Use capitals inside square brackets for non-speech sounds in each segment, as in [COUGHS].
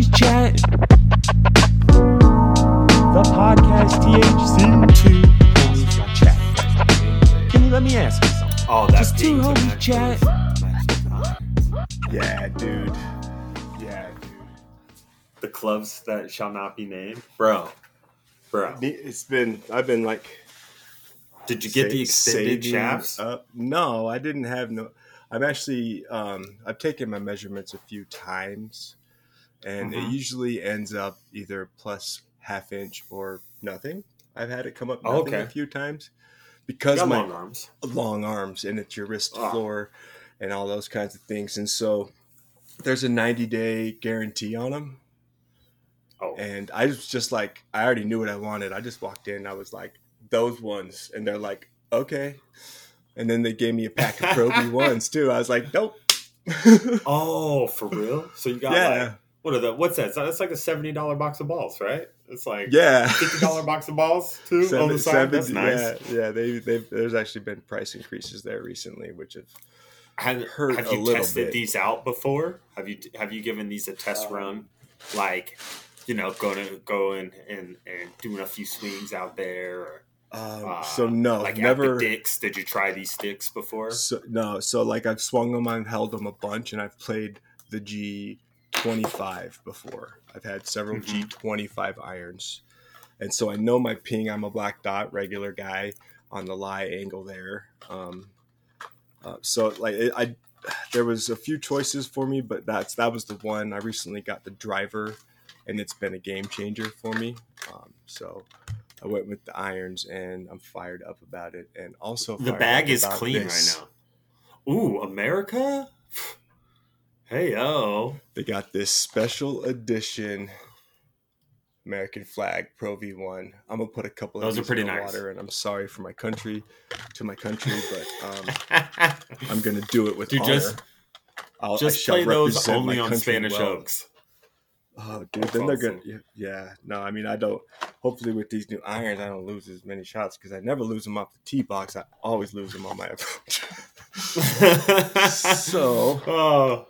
homies chat. The podcast THC. Two homies got chat. Can you let me ask you something? Oh, that Just two being homies chat. Yeah, dude. Yeah, dude. The clubs that shall not be named, bro, bro. It's been I've been like Did you get the extended saving shafts? Up. No, I didn't have no. I'm actually um, I've taken my measurements a few times, and it Mhm. usually ends up either plus half inch or nothing. I've had it come up Oh, nothing okay. a few times because my long arms. long arms and it's your wrist Ah. floor and all those kinds of things. And so there's a 90 day guarantee on them. Oh, And I was just like, I already knew what I wanted. I just walked in. I was like, those ones. And they're like, okay. And then they gave me a pack of Pro V [LAUGHS] ones too. I was like, nope. [LAUGHS] oh, for real? So you got yeah. like what are the what's that? So That's like a seventy dollar box of balls, right? It's like yeah. fifty dollar box of balls too on the side. That's nice. Yeah, yeah. They, they've, there's actually been price increases there recently, which have Have, hurt have a you little tested bit. these out before? Have you have you given these a test Um, run? Like, you know, going to go and, and and doing a few swings out there. Or, um, uh, so no, like never. at the dicks. Did you try these sticks before? So, no, so like I've swung them, I've held them a bunch, and I've played the G25 before. I've had several Mhm. G25 irons, and so I know my ping. I'm a black dot regular guy on the lie angle there. Um, uh, so like it, I, there was a few choices for me, but that's that was the one. I recently got the driver, and it's been a game changer for me. Um, so. I went with the irons, and I'm fired up about it. And also, The bag is clean this. right now. Ooh, America. Hey yo. They got this special edition American flag Pro V1. I'm gonna put a couple of Those are pretty in the nice. water, and I'm sorry for my country, to my country, but um, [LAUGHS] I'm gonna do it with Dude, honor. just- I'll, Just play those only on Spanish well. Oaks. Oh, dude, That's then they're gonna. Yeah, no, I mean, I don't. Hopefully, with these new irons, I don't lose as many shots because I never lose them off the tee box. I always lose them on my [LAUGHS] approach. [LAUGHS] so, oh.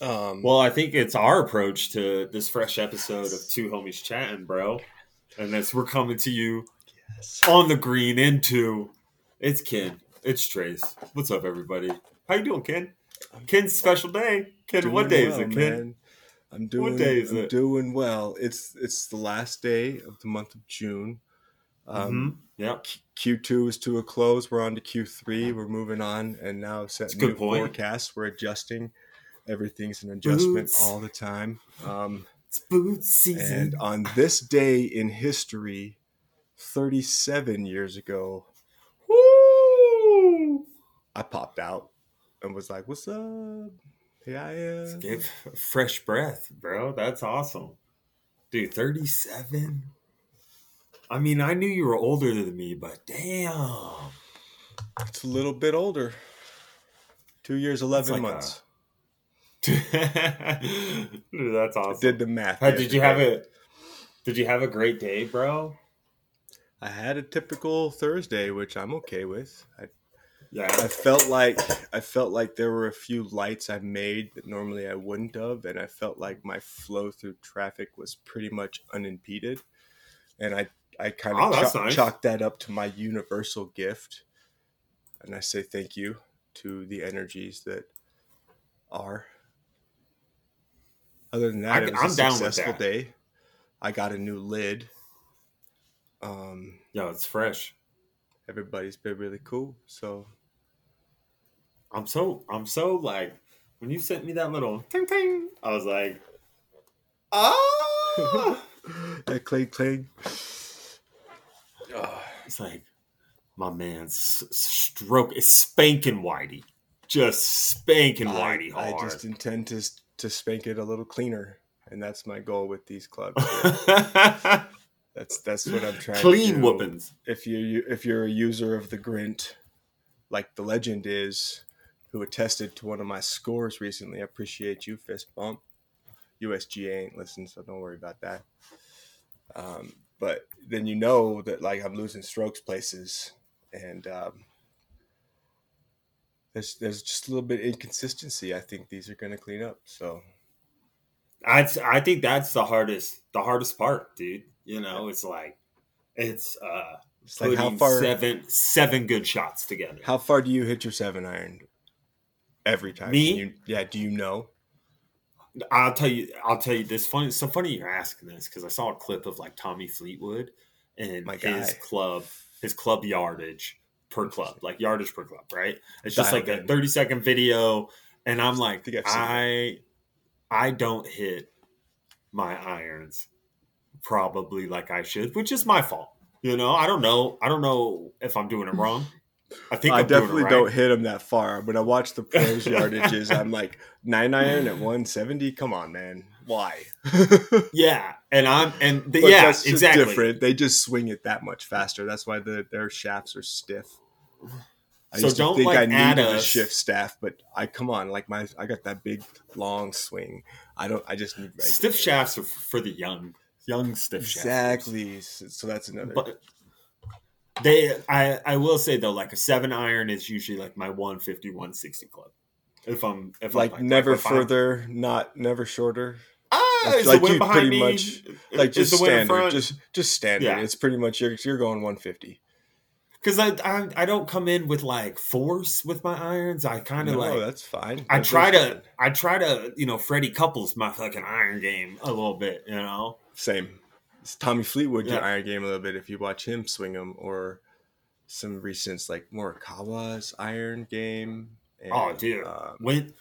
Um, Well, I think it's our approach to this fresh episode of Two Homies Chatting, bro. And as we're coming to you yes. on the green into it's Ken. It's Trace. What's up, everybody? How you doing, Ken? Ken's special day. Ken, what day is it, Ken? man. I'm doing. What day is I'm it? doing well. It's it's the last day of the month of June. Um, Mhm. Yeah. Q two is to a close. We're on to Q three. We're moving on, and now set a new point. forecasts. We're adjusting. Everything's an adjustment Boots. all the time. Um, It's boot season. and on this day in history, 37 years ago, Woo! I popped out and was like, "What's up? Here I am." Give a fresh breath, bro. That's awesome. Dude, 37? I mean, I knew you were older than me, but damn. It's a little bit older. Two years, eleven like months. [LAUGHS] Dude, that's awesome. did the math. Did you have it? Did you have a great day, bro? I had a typical Thursday, which I'm okay with. I, I felt like I felt like there were a few lights I made that normally I wouldn't have, and I felt like my flow through traffic was pretty much unimpeded. And I I kind Oh, of that's cho- nice. chalked that up to my universal gift, and I say thank you to the energies that are. Other than that, I- it was I'm a down successful day. I got a new lid. Um, Yo, it's fresh. everybody's been really cool. So I'm so I'm so like when you sent me that little ting ting, I was like, [LAUGHS] ah. that clang clang. It's like my man's stroke is spanking Whitey, just spanking Whitey I, I just intend to to spank it a little cleaner, and that's my goal with these clubs. [LAUGHS] that's that's what I'm trying. to Clean whoopings. If you if you're a user of the Grint, like the legend is, who attested to one of my scores recently, I appreciate you, fist bump. USGA ain't listened, so don't worry about that. Um, but then you know that like I'm losing strokes places, and um, there's there's just a little bit of inconsistency. I think these are going to clean up. So I I think that's the hardest the hardest part, dude. You know, it's like it's uh It's like how far seven seven good shots together. how far do you hit your seven iron every time? Me? You, yeah, do you know? I'll tell you. I'll tell you this. Funny. It's so funny you're asking this because I saw a clip of like Tommy Fleetwood and his club, his club yardage per club, like yardage per club, right? It's just Dialed like a 30 second video, and I'm like, I, I don't hit my irons probably like I should, which is my fault. You know, I don't know. I don't know if I'm doing it [LAUGHS] wrong. I think I I'm definitely right. don't hit them that far. When I watch the pros [LAUGHS] yardages, I'm like nine iron at 170. Come on, man. Why? [LAUGHS] Yeah, and I'm and the, yeah, that's just exactly. different. They just swing it that much faster. That's why the, their shafts are stiff. I So used to don't, think like, I needed a shift staff, but I come on, like my I got that big long swing. I don't. I just need regular. Stiff shafts are for the young, young stiff shafts. Exactly. So that's another. But they, I, I will say though, like a seven iron is usually like my 150, 160 club. If I'm, if like, I'm never if I'm- further, not never shorter. Like- is like the wind you pretty me? much- Like just standard, just just standard. Yeah. It's pretty much you're you're going 150. because I, I, I don't come in with like force with my irons. I kind of No, like. that's fine. I try to, fine. I try to, you know, Freddie couples my fucking iron game a little bit, you know. Same. It's Tommy Fleetwood, your iron game a little bit if you watch him swing them, or some recent like Morikawa's iron game. and, Oh, dude. um, when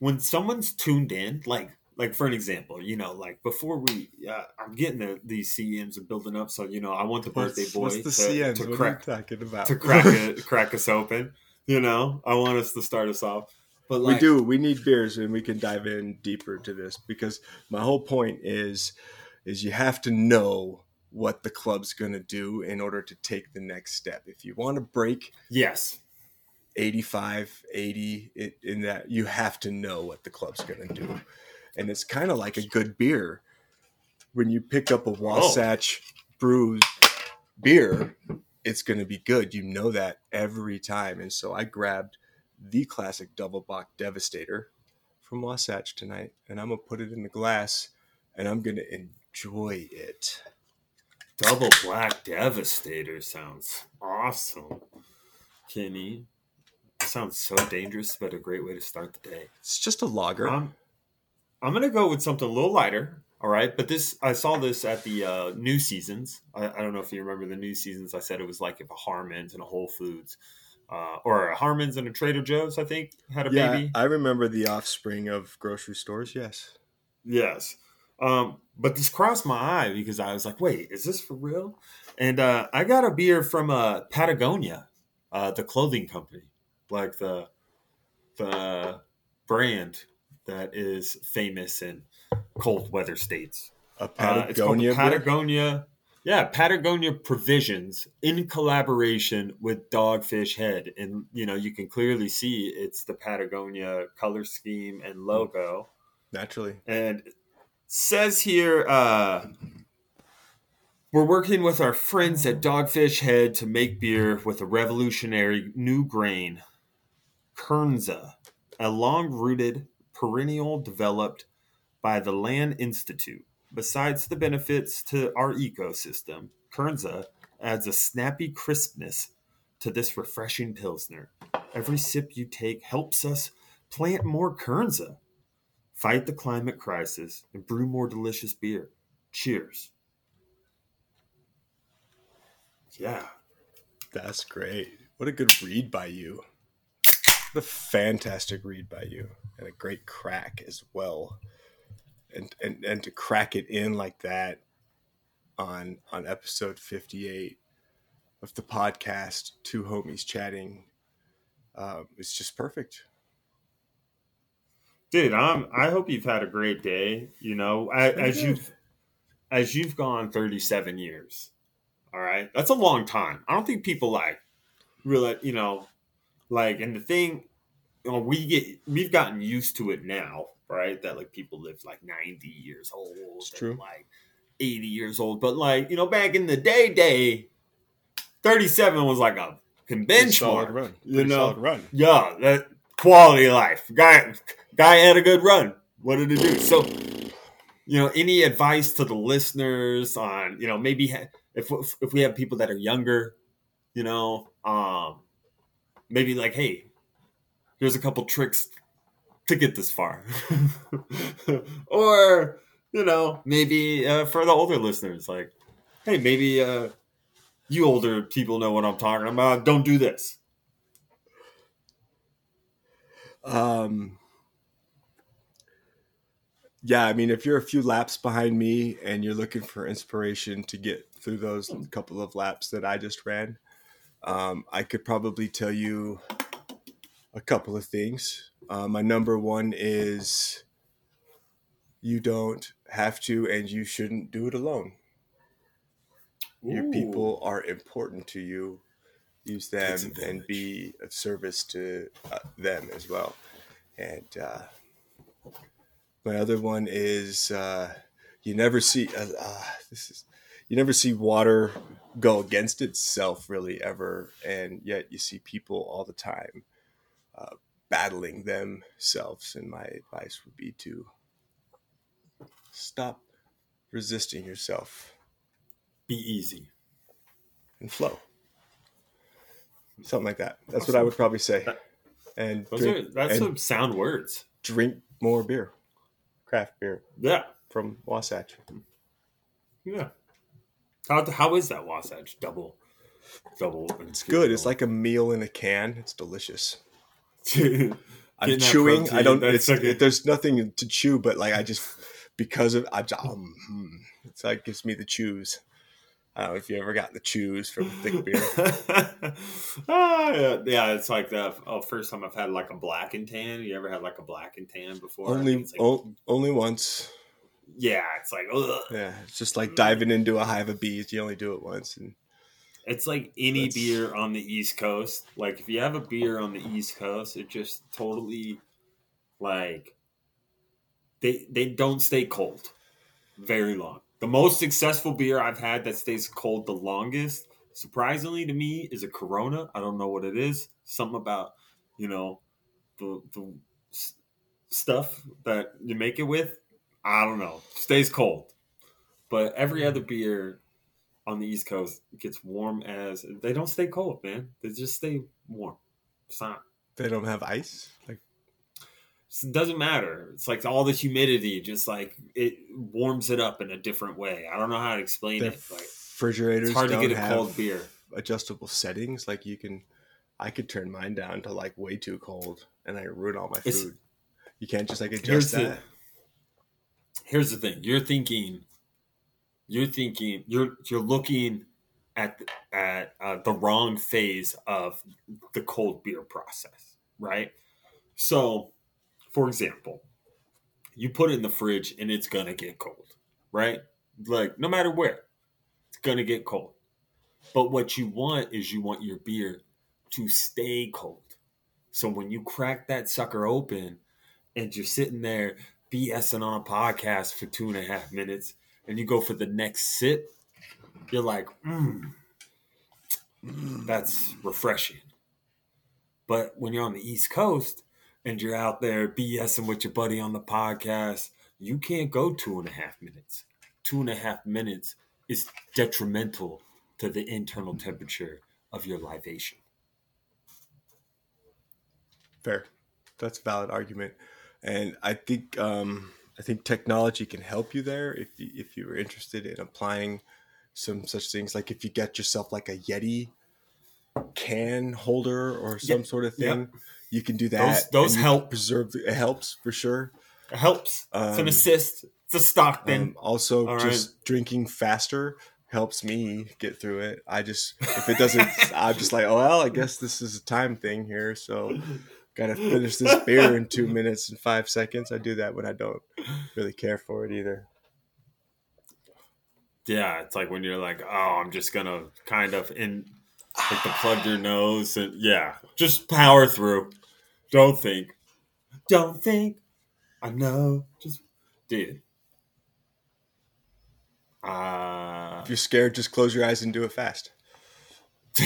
when someone's tuned in like like for an example you know like before we uh, i'm getting the, these cms and building up so you know i want the birthday what's, boy what's the to, to crack are talking about? to crack [LAUGHS] it, crack us open you know i want us to start us off but like we do. We need beers, and we can dive in deeper to this because my whole point is, is you have to know what the club's going to do in order to take the next step. If you want to break yes 85, 80 it, in that, you have to know what the club's going to do. And it's kind of like a good beer. When you pick up a Wasatch Brews beer, it's going to be good. You know that every time. And so I grabbed the classic Double Bock Devastator from Wasatch tonight, and I'm going to put it in the glass and I'm going to enjoy it. double black devastator sounds awesome kenny sounds so dangerous but a great way to start the day It's just a lager. I'm, um, I'm gonna go with something a little lighter. All right, but this I saw this at the uh, New Seasons. I, I don't know if you remember the New Seasons. I said it was like if a Harmon's and a Whole Foods, uh, or a Harmon's and a Trader Joe's. I think had a yeah, baby. I remember the offspring of grocery stores. Yes. Yes. Um, but this crossed my eye because I was like, wait, is this for real? And uh, I got a beer from uh, Patagonia, uh, the clothing company, like the the brand that is famous in cold weather states. A Uh, it's called Patagonia. beer? Patagonia. Yeah, Patagonia Provisions in collaboration with Dogfish Head, and you know you can clearly see it's the Patagonia color scheme and logo Naturally. and it says here uh we're working with our friends at dogfish head to make beer with a revolutionary new grain kernza a long-rooted perennial developed by the land institute besides the benefits to our ecosystem kernza adds a snappy crispness to this refreshing pilsner every sip you take helps us plant more kernza fight the climate crisis, and brew more delicious beer. Cheers. Yeah. That's great. What a good read by you. A fantastic read by you. And a great crack as well. And and, and to crack it in like that on on episode 58 of the podcast, two homies chatting, um, it's just perfect. Dude, I'm I hope you've had a great day. You know, Pretty as good. you've as you've gone 37 years. All right. That's a long time. I don't think people like really, you know, like and the thing you know, we get we've gotten used to it now, right? That like people live like 90 years old. It's and, true. Like 80 years old. But like, you know, back in the day day, 37 was like a benchmark. run. You know, run. yeah, that quality of life. Guy, guy had a good run. What did it do? So, you know, any advice to the listeners on, you know, maybe ha- if if we have people that are younger, you know, um, maybe like, hey, here's a couple tricks to get this far, [LAUGHS] or you know, maybe uh, for the older listeners, like, hey, maybe uh, you older people know what I'm talking about. Don't do this. Um, yeah, I mean, if you're a few laps behind me and you're looking for inspiration to get through those couple of laps that I just ran, um, I could probably tell you a couple of things. Uh, my number one is you don't have to and you shouldn't do it alone. Your people are important to you. Use them and be of service to uh, them as well. And uh, my other one is uh, you never see uh, uh, this is you never see water go against itself really ever, and yet you see people all the time uh, battling themselves. And my advice would be to stop resisting yourself Be easy. and flow. Something like that. That's what I would probably say. And Those drink, are that's and some sound words. drink more beer, craft beer Yeah, from Wasatch. yeah. How how is that Wasatch double? Double. It's good. It's like a meal in a can. It's delicious. [LAUGHS] I'm chewing. I don't. It's, like it, there's nothing to chew, but like I just because of I just, um, it's like gives me the chews. I don't know if you ever got the chews from thick beer. [LAUGHS] Ah, yeah, yeah, it's like the oh, first time I've had like a black and tan. You ever had like a black and tan before? Only like- o- only once. Yeah, it's like ugh. Yeah, it's just like diving into a hive of bees. You only do it once, and It's like any That's- beer on the East Coast. Like if you have a beer on the East Coast, it just totally like they they don't stay cold very long. The most successful beer I've had that stays cold the longest, surprisingly to me, is a Corona. I don't know what it is. Something about you know the the stuff that you make it with. I don't know. Stays cold, but every other beer on the East Coast gets warm as they don't stay cold, man. They just stay warm. It's not. they don't have ice. Like It doesn't matter. It's like all the humidity, just like it warms it up in a different way. I don't know how to explain their it. Like refrigerators it's hard to get a cold beer. adjustable settings. Like you can, I could turn mine down to like way too cold, and I ruin all my It's- food. You can't just like adjust the that. Here's the thing. You're thinking. You're thinking. You're you're looking at at uh, the wrong phase of the cold beer process, right? So, for example, you put it in the fridge and it's gonna get cold, right? Like no matter where, it's gonna get cold. But what you want is you want your beer to stay cold. So when you crack that sucker open and you're sitting there BSing on a podcast for two and a half minutes and you go for the next sip, you're like, mm, that's refreshing. But when you're on the East Coast and you're out there BSing with your buddy on the podcast, you can't go two and a half minutes. Two and a half minutes is detrimental to the internal temperature of your libation. Fair. That's a valid argument, and I think um, I think technology can help you there if you, if you were interested in applying some such things. Like if you get yourself like a Yeti can holder or some Yeah, sort of yeah. thing, you can do that. those you help. Preserve the, it helps for sure. It helps. it's an Um, assist. It's a Stockton. Um, also, All just drinking faster helps me get through it. I just if it doesn't, [LAUGHS] I'm just like, oh well, I guess this is a time thing here. So gotta finish this beer in two minutes and five seconds. I do that when I don't really care for it either. Yeah, it's like when you're like, oh, I'm just gonna kind of in like to plug your nose and yeah, just power through. Don't think. Don't think. I know. Just dude. Uh, If you're scared, just close your eyes and do it fast. [LAUGHS]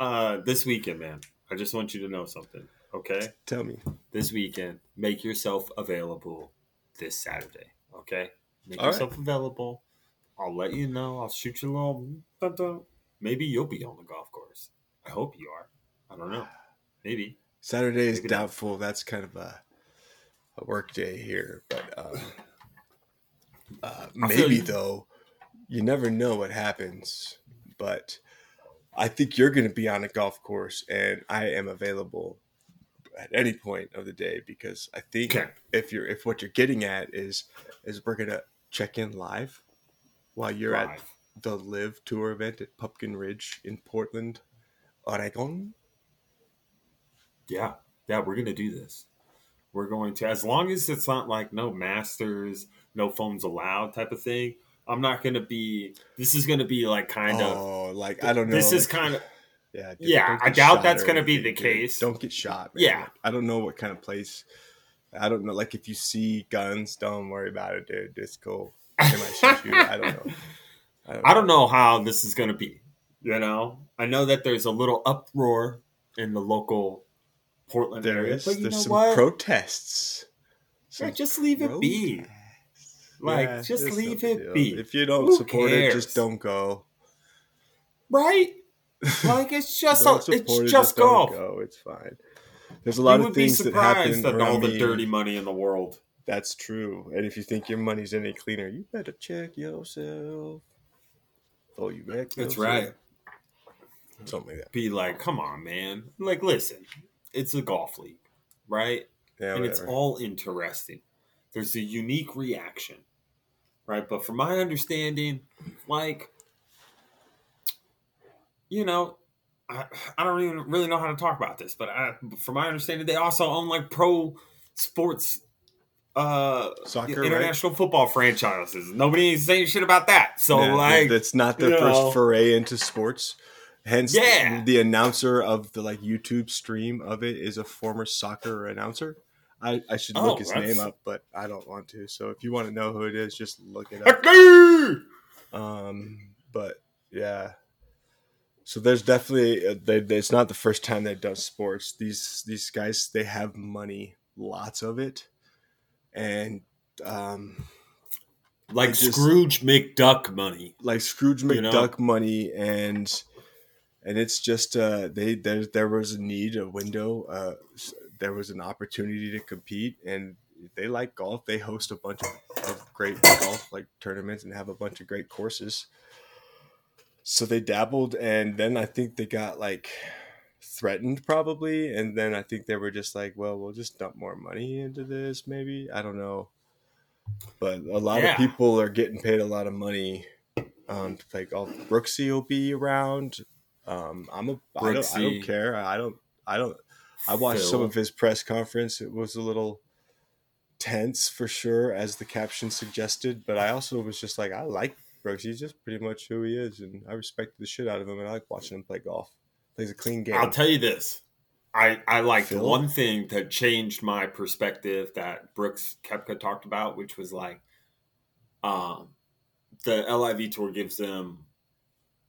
uh this weekend, man. I just want you to know something, okay? Tell me. This weekend, make yourself available this Saturday, Okay, make All right. yourself available. I'll let you know. I'll shoot you a little. dun, dun. Maybe you'll be on the golf course. I hope you are. I don't know. Maybe. Saturday is Maybe not. doubtful. That's kind of a a work day here, but um, uh, [SIGHS] maybe though, you never know what happens. But I think you're going to be on a golf course, and I am available at any point of the day because I think Okay. if you're if what you're getting at is is we're gonna check in live while you're at the Live Tour event at Pumpkin Ridge in Portland, Oregon. Yeah, yeah, we're gonna do this. We're going to, as long as it's not like no masters, no phones allowed type of thing. I'm not gonna be. This is gonna be like kind of. oh, like I don't know. This is kind of. [LAUGHS] Yeah, dude, Yeah, I doubt that's gonna be the dude. case. Don't get shot. Man. Yeah. Like, I don't know what kind of place. I don't know. Like if you see guns, don't worry about it, dude. Just go. They might shoot you. I don't know. [LAUGHS] I don't know how this is gonna be. You know, I know that there's a little uproar in the local Portland There area, is. but you There's know some what? protests. Yeah, just leave it be. protests. Like, Yeah, just leave no it be. If you don't Who support it, just don't go. Right? [LAUGHS] Like it's just a, it's it, just golf. go. It's fine. There's a lot you of things that happen surprised at all the dirty money in the world. That's true. And if you think your money's any cleaner, you better check yourself. Oh, you wreck That's yourself. right. Something like that. Be like, come on, man. Like, listen, it's a golf league, right? Yeah, and it's all interesting. There's a unique reaction, right? But from my understanding, like, you know, I, I don't even really know how to talk about this, but I, from my understanding, they also own like pro sports, uh, Soccer, right? international football franchises. Nobody ain't saying shit about that. So, Yeah, like, that's not their first know. foray into sports. Hence, Yeah. the announcer of the like YouTube stream of it is a former soccer announcer. I, I should Oh, look his that's- name up, but I don't want to. So if you want to know who it is, just look it up. Um, but yeah, so there's definitely uh, they, they- it's not the first time they've done sports. These these guys they have money, lots of it, and um, like just- Scrooge McDuck money. like Scrooge You know? McDuck money, and and it's just uh, they there there was a need, a window, uh, there was an opportunity to compete, and they like golf. They host a bunch of, of great golf like tournaments and have a bunch of great courses. So they dabbled, and then I think they got like threatened probably, and then I think they were just like, well, we'll just dump more money into this, maybe. I don't know, but a lot Yeah. of people are getting paid a lot of money um, to play golf. Brooksy will be around. Um, I'm a. I don't, I don't care. I don't. I don't. I watched some of his press conference. It was a little tense for sure, as the caption suggested. But I also was just like, I like Brooks. He's just pretty much who he is, and I respect the shit out of him. And I like watching him play golf. Plays a clean game. I'll tell you this. I, I liked Phil? one thing that changed my perspective that Brooks Koepka talked about, which was like um, the LIV tour gives them.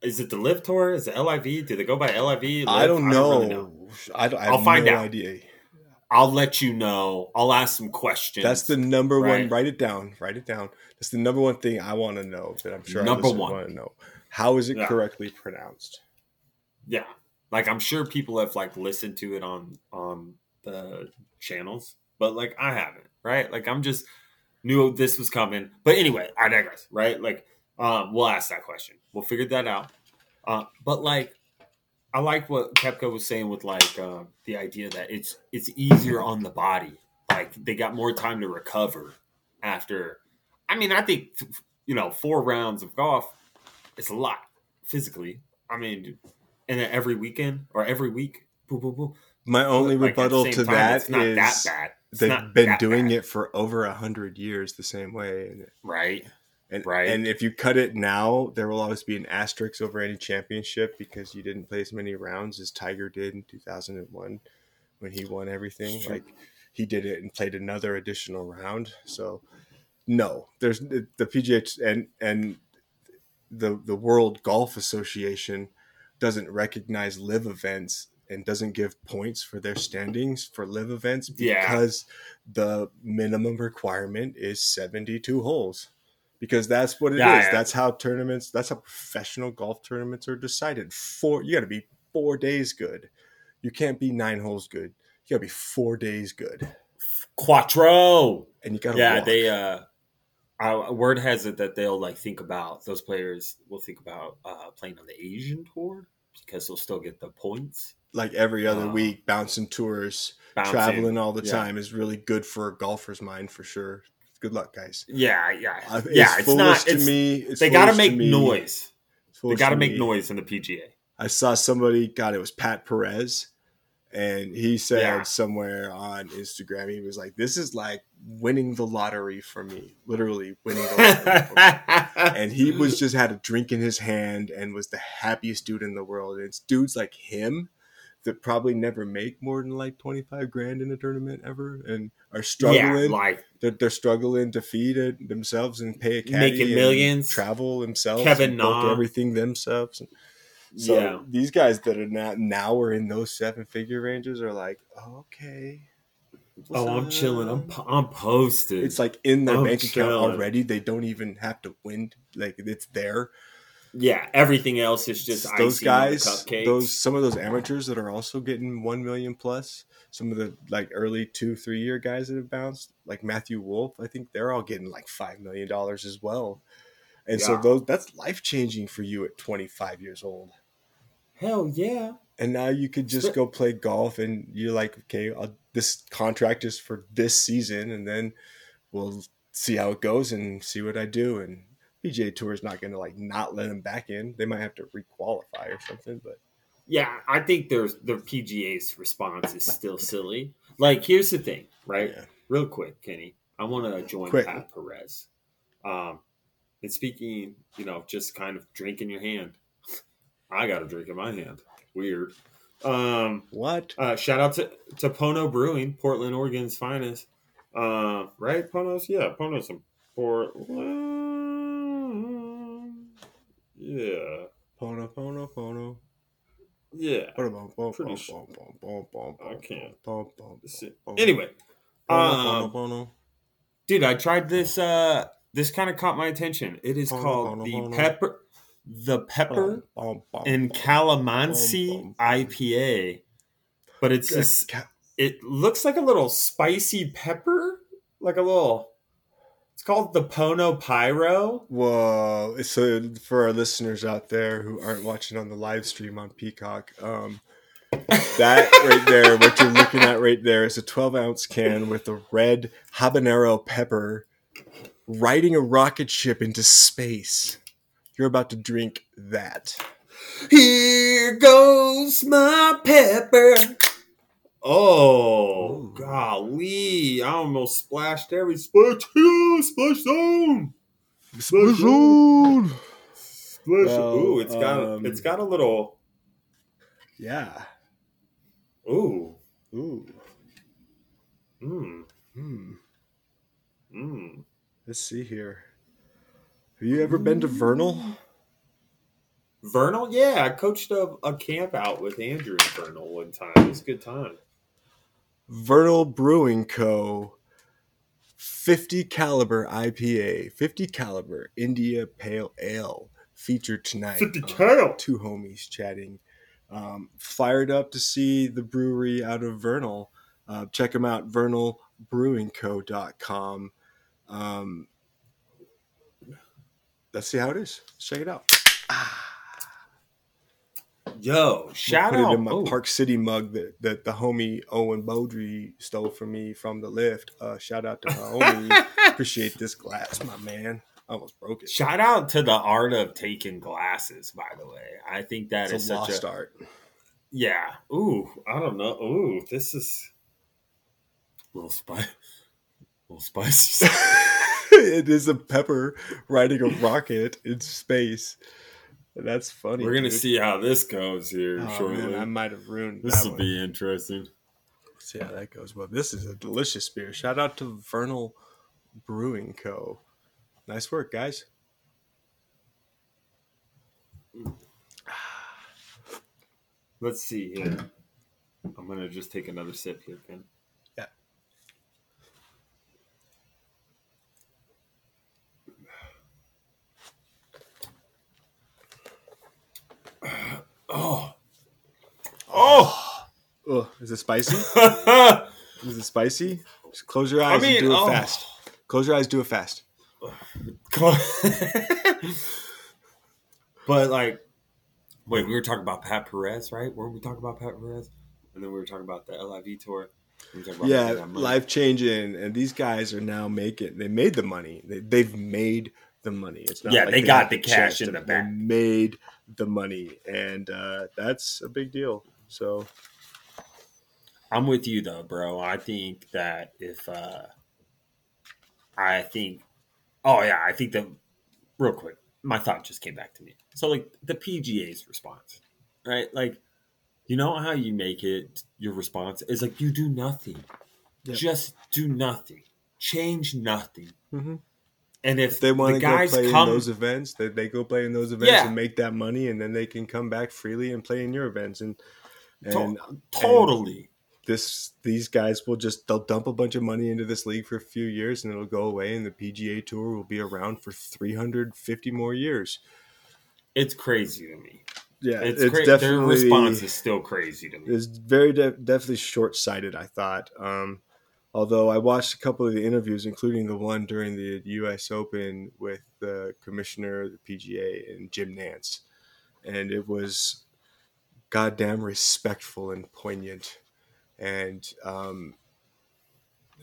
Is it the Live Tour? Is it LIV? Do they go by LIV? I don't know. really I don't. I I'll find no out. idea. I'll let you know. I'll ask some questions. That's the number one. Write it down. Write it down. That's the number one thing I want to know. That I'm sure Number one. want to know. How is it Yeah. correctly pronounced? yeah. Like I'm sure people have like listened to it on on the channels, but like I haven't, right? Like I'm just knew this was coming. But anyway, I digress, right? Like um we'll ask that question. We'll figure that out. Uh but like I like what Koepka was saying with like uh, the idea that it's it's easier on the body. Like they got more time to recover after I mean, I think you know, four rounds of golf it's a lot physically. I mean, and then every weekend or every week, boo, boo, boo. My only Like, rebuttal to time, that it's not is that bad. It's they've been doing bad, it for over a hundred years the same way. Right. And, Right. and if you cut it now, there will always be an asterisk over any championship because you didn't play as many rounds as Tiger did in 2001 when he won everything. Sure. Like he did it and played another additional round. So no, there's the, PGA and and the the World Golf Association doesn't recognize live events and doesn't give points for their standings for live events Yeah. because the minimum requirement is 72 holes. Because that's what it is. Yeah, yeah. That's how tournaments, that's how professional golf tournaments are decided. Four, you got to be four days good. You can't be nine holes good. You got to be four days good. Quattro. And you got to Yeah, walk. they uh uh, word has it that they'll like think about those players will think about uh playing on the Asian tour because they'll still get the points. like every other Uh, week, bouncing tours, Bouncing. traveling all the Yeah. time is really good for a golfer's mind for sure. Good luck, guys. Yeah, yeah. Uh, yeah, it's not to it's, me. It's they got to make noise. They got to to make me. noise in the PGA. I saw somebody, God, it was Pat Perez, and he said Yeah. somewhere on Instagram, he was like, "This is like winning the lottery for me, literally winning the lottery." for me. [LAUGHS] And he was just had a drink in his hand and was the happiest dude in the world. And it's dudes like him that probably never make more than like twenty five grand in a tournament ever, and are struggling yeah, like they're, they're struggling to feed it themselves and pay a caddy Making millions. travel themselves, Kevin everything themselves. So yeah. these guys that are now now are in those seven figure ranges are like, okay. Oh, I'm chilling. I'm up?" I'm posted. It's like in their I'm bank account already. They don't even have to win. Like it's there. Yeah, everything else is just those guys, cupcakes. those some of those amateurs that are also getting one million plus. Some of the like early two, three year guys that have bounced, like Matthew Wolff, I think they're all getting like five million dollars as well. And so those that's life changing for you at twenty five years old. Hell yeah. And now you could just go play golf, and you're like, okay, I'll, this contract is for this season, and then we'll see how it goes and see what I do. And PGA Tour is not going to like not let them back in. They might have to requalify or something, but Yeah, I think there's the PGA's response is still silly. Like, here's the thing, right? yeah. Real quick, Kenny. I want to join Quick. Pat Perez. Um, and speaking, you know, just kind of drink in your hand. I got a drink in my hand. Weird. Um, What? uh, shout out to, to Pono Brewing, Portland, Oregon's finest. Uh, right, Pono's? Yeah, Pono's in Portland. Yeah. Pono, pono, pono. Yeah. Pono, bom, bom, Pretty sure. I can't. bom, bom, Let's see. bom. Anyway, um, dude, I tried this. Uh, this kind of caught my attention. It is called the pepper, the pepper and calamansi. IPA, but it's just it looks like a little spicy pepper, like a little. It's called the Pono Pyro. Whoa! So for our listeners out there who aren't watching on the live stream on Peacock, um, that right there, what you're looking at right there, is a 12 ounce can with a red habanero pepper riding a rocket ship into space. You're about to drink that. Here goes my pepper. Oh, Ooh. golly. I almost splashed every splash. Splash zone. Splash zone. Splash Well, Ooh, it's got um, it's got a little Yeah. ooh. Ooh. Mm. Hmm. Mm. Let's see here. Have you ever been to Vernal? Vernal? Yeah, I coached a, a camp out with Andrew and Vernal one time. It was a good time. Vernal Brewing Co. 50 caliber IPA, 50 caliber India Pale Ale featured tonight. 50 on cal. Two homies chatting. Um, fired up to see the brewery out of Vernal. Uh, check them out, vernalbrewingco.com. Um, let's see how it is. Let's check it out. Yo, shout put out. it in my oh, Park City mug that, that the homie Owen Beaudry stole from me from the lift. Uh, shout out to my homie. [LAUGHS] Appreciate this glass, my man. I almost broke it. Shout out to the art of taking glasses, by the way. I think that is it's a such lost a art. yeah. Ooh, I don't know. Ooh, this is a little spicy. [LAUGHS] little spicy. it is a pepper riding a rocket in space. That's funny. We're gonna dude. see how this goes here Oh, shortly. man, I might have ruined this that will one. be interesting. see how that goes. Well, this is a delicious beer. Shout out to Vernal Brewing Co. Nice work, guys. Let's see here. I'm gonna just take another sip here, Ken. Oh, oh! Oh, is it spicy? [LAUGHS] Is it spicy? Just close your eyes mean, and do it oh. fast. Close your eyes, do it fast. Come on. [LAUGHS] But like, wait, we were talking about Pat Perez, right? Weren't we talking about Pat Perez? And then we were talking about the LIV tour. We Yeah, life changing, and these guys are now making. They made the money. They, they've made the money. It's not Yeah, like they got the cash in the they bank. Made the money, and uh, that's a big deal. So I'm with you though, bro. I think that if uh I think oh yeah, I think that real quick, my thought just came back to me. So like the PGA's response, right? Like you know how you make it your response is like you do nothing. Yep. Just do nothing. Change nothing. Mhm. And if if they want the to go play come in those events, they, they go play in those events Yeah. and make that money, and then they can come back freely and play in your events. And and totally this these guys will just they'll dump a bunch of money into this league for a few years, and it'll go away, and the PGA Tour will be around for three hundred fifty more years. it's crazy to me. Yeah, It's, it's, cra- their definitely response is still crazy to me. It's very de- definitely short sighted. I thought. Um, although I watched a couple of the interviews, including the one during the U.S. Open with the commissioner the PGA and Jim Nantz, and it was goddamn respectful and poignant, and um,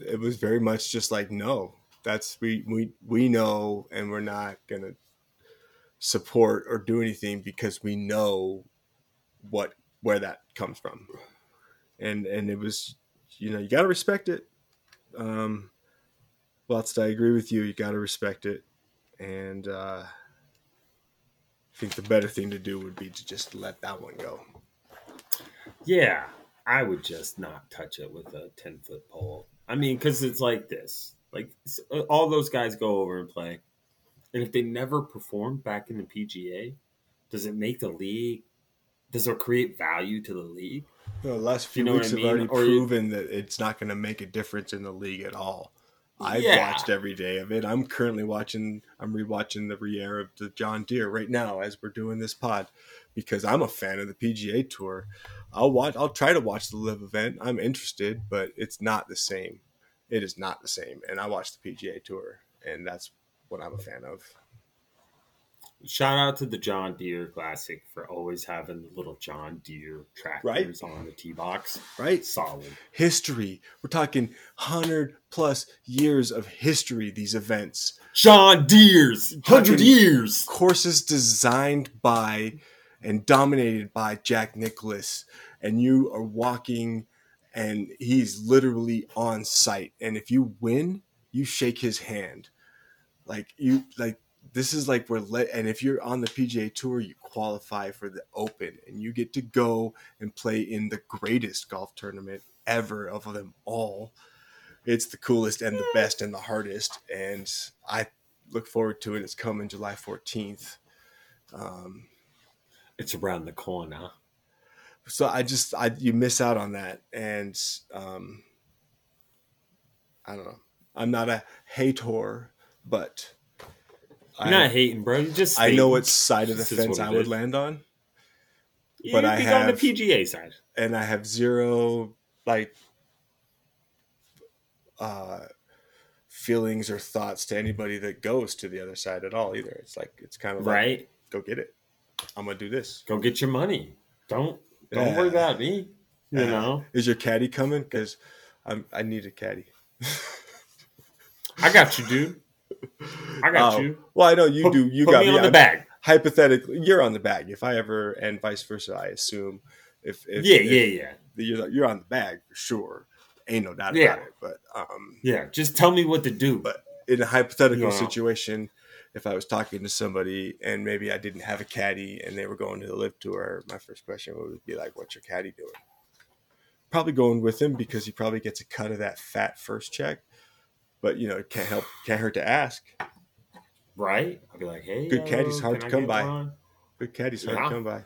it was very much just like, no, that's we we we know, and we're not gonna support or do anything because we know what where that comes from. And and it was you know you got to respect it um whilst i agree with you you got to respect it and uh i think the better thing to do would be to just let that one go Yeah, I would just not touch it with a 10 foot pole. I mean, because it's like this. Like, uh, all those guys go over and play. And if they never perform back in the PGA, does it make the league? Does it create value to the league? The last few You know weeks I have mean? already Or you- proven that it's not going to make a difference in the league at all I've Yeah. watched every day of it. I'm currently watching. I'm rewatching the Riera of the John Deere right now as we're doing this pod, because I'm a fan of the PGA Tour. I'll watch. I'll try to watch the live event. I'm interested, but it's not the same. It is not the same. And I watch the PGA Tour, and that's what I'm a fan of. Shout out to the John Deere Classic for always having the little John Deere tractors on the tee box. Right? Solid. History. We're talking hundred plus years of history. These events. John Deere's 100 years. courses designed by and dominated by Jack Nicklaus, and you are walking, and he's literally on site. And if you win, you shake his hand, like you like. This is like we're let, and if you're on the PGA Tour, you qualify for the Open, and you get to go and play in the greatest golf tournament ever of them all. It's the coolest and the best and the hardest, and I look forward to it. It's coming July 14th. Um, It's around the corner. so I just I you miss out on that, and um, I don't know. I'm not a hater, but You're I, not hating, bro. You just I know what side of the This fence I would is. land on, Yeah, but you'd I be on the PGA side. and I have zero like uh, feelings or thoughts to anybody that goes to the other side at all either. It's like it's kind of like, Right? go get it. I'm gonna do this. Go get your money. Don't don't Yeah. worry about me. You Yeah. know, Is your caddy coming? Because I'm I need a caddy. [LAUGHS] I got you, dude. I got Oh, you. Well, I know you Put- do. You got me me on the bag. Hypothetically, you're on the bag. If I ever and vice versa, I assume. If, if yeah, if yeah, yeah, you're you're on the bag for sure. Ain't no doubt Yeah. about it. But um, yeah. Just tell me what to do. But- in a hypothetical Yeah. situation, if I was talking to somebody and maybe I didn't have a caddy and they were going to the live tour, my first question would be like, "What's your caddy doing?" Probably going with him because he probably gets a cut of that fat first check. But you know, it can't help, can't hurt to ask. right? I'll be like, hey, Good caddy's hard to I come by. one? Good caddy's hard Yeah. to come by.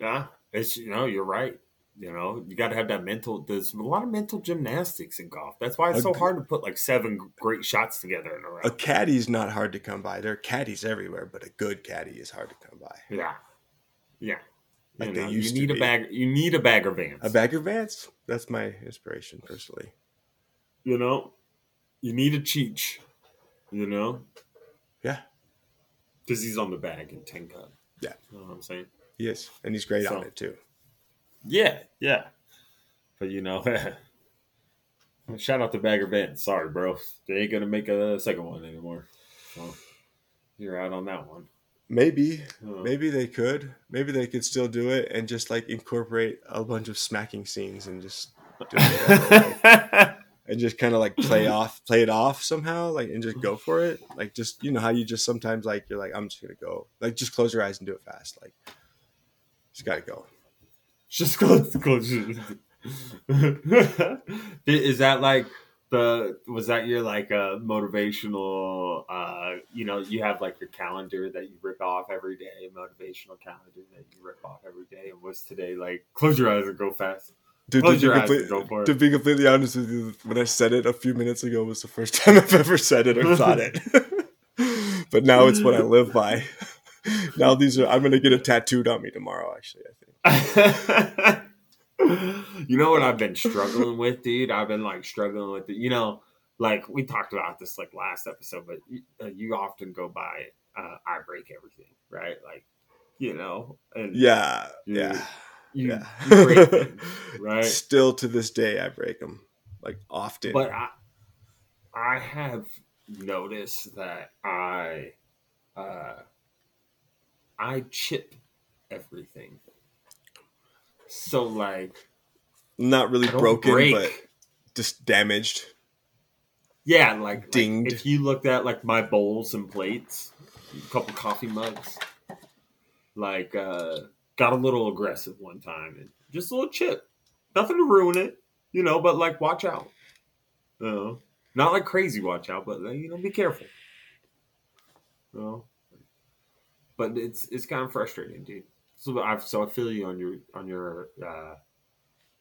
Yeah, it's you know, you're right. You know, you got to have that mental. There's a lot of mental gymnastics in golf. That's why it's so hard to put like seven great shots together in a row. A caddy's not hard to come by. There are caddies everywhere, but a good caddy is hard to come by. Yeah, yeah. Like you, they know, you need a bag. You need a bagger Vance. A Bagger Vance? That's my inspiration, personally. You know, you need a Cheech. You know, Yeah, because he's on the bag in Tin Cup. Yeah. you know what I'm saying. he is, and he's great on it too. Yeah, yeah. But you know, [LAUGHS] shout out to Bagger Vance. Sorry, bro. They ain't gonna make a second one anymore. So you're out on that one. Maybe, Uh, maybe they could. Maybe they could still do it and just like incorporate a bunch of smacking scenes and just [LAUGHS] do it that way. and just kind of like play [LAUGHS] off, play it off somehow, like and just go for it. Like just you know how you just sometimes like you're like I'm just gonna go, like just close your eyes and do it fast, like just gotta go. [LAUGHS] Just close, close. [LAUGHS] Is that like the? Was that your like uh, motivational? uh You know, you have like your calendar that you rip off every day, motivational calendar that you rip off every day. And was today like close your eyes and go fast? Dude, to, be eyes and go for it. to be completely honest with you, when I said it a few minutes ago was the first [LAUGHS] time I've ever said it or [LAUGHS] thought it. [LAUGHS] but now it's what I live by. now these are I'm gonna get it tattooed on me tomorrow, actually, I think. you know what I've been struggling with, dude? I've been like struggling with it. You know, like we talked about this like last episode, but you, uh, you often go by, uh, I break everything, right? Like, you know, and Yeah. Yeah. You, yeah. you break [LAUGHS] things, right? Still to this day I break them. Like often. But I, I have noticed that I, uh, I chip everything. So like, not really broken, break. but just damaged. Yeah, like, like, Dinged. if you looked at like my bowls and plates, a couple coffee mugs, like uh got a little aggressive one time and just a little chip. Nothing to ruin it, you know, but like watch out. You know? Not like crazy watch out, but you know, be careful. You know? But it's it's kind of frustrating, dude. So I so I feel you on your on your uh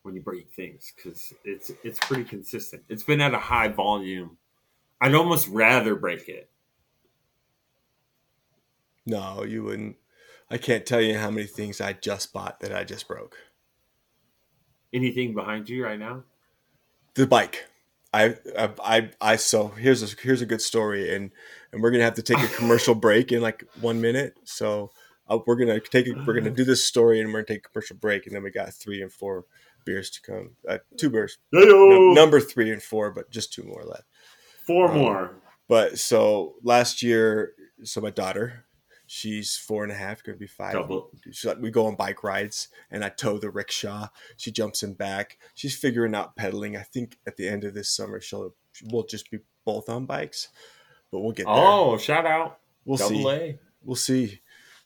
when you break things because it's it's pretty consistent. It's been at a high volume. I'd almost rather break it. No, you wouldn't. I can't tell you how many things I just bought that I just broke. Anything behind you right now? the bike. I, I, I, I, so here's a, here's a good story and, and we're going to have to take a commercial [LAUGHS] break in like one minute. So uh, we're going to take it, we're to do this story and we're going to take a commercial break. And then we got three and four beers to come, uh, two beers, No- number three and four, but just two more left. Four um, more. But so last year, so my daughter, she's four and a half, going to be five. Double. She's like, we go on bike rides, and I tow the rickshaw. She jumps in back. She's figuring out pedaling. I think at the end of this summer, she'll we'll just be both on bikes, but we'll get there. Oh, shout out. we'll Double see. A. We'll see.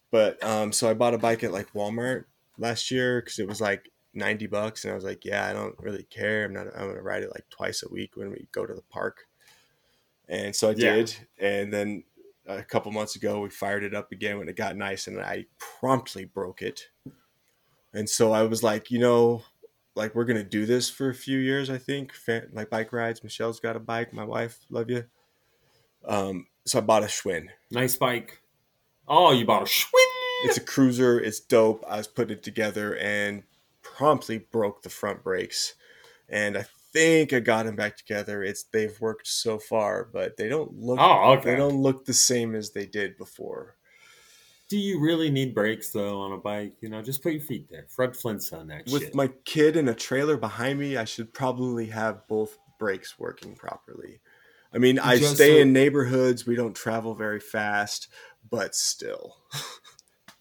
But um, so I bought a bike at like Walmart last year because it was like ninety bucks, and I was like, yeah, I don't really care. I'm not. I'm gonna ride it like twice a week when we go to the park. And so I Yeah. did, and then a couple months ago we fired it up again when it got nice, and I promptly broke it. And so I was like, you know, like we're gonna do this for a few years. I think, like bike rides. Michelle's got a bike. My wife, love you. Um, so I bought a Schwinn. Nice bike. Oh, you bought a Schwinn. It's a cruiser. It's dope. I was putting it together and promptly broke the front brakes. And I think I got them back together. It's they've worked so far, but they don't look. Oh, okay. They don't look the same as they did before. Do you really need brakes though on a bike? You know, just put your feet there. Fred Flintstone that With shit. my kid in a trailer behind me, I should probably have both brakes working properly. I mean, I Just stay so- in neighborhoods. We don't travel very fast, but still.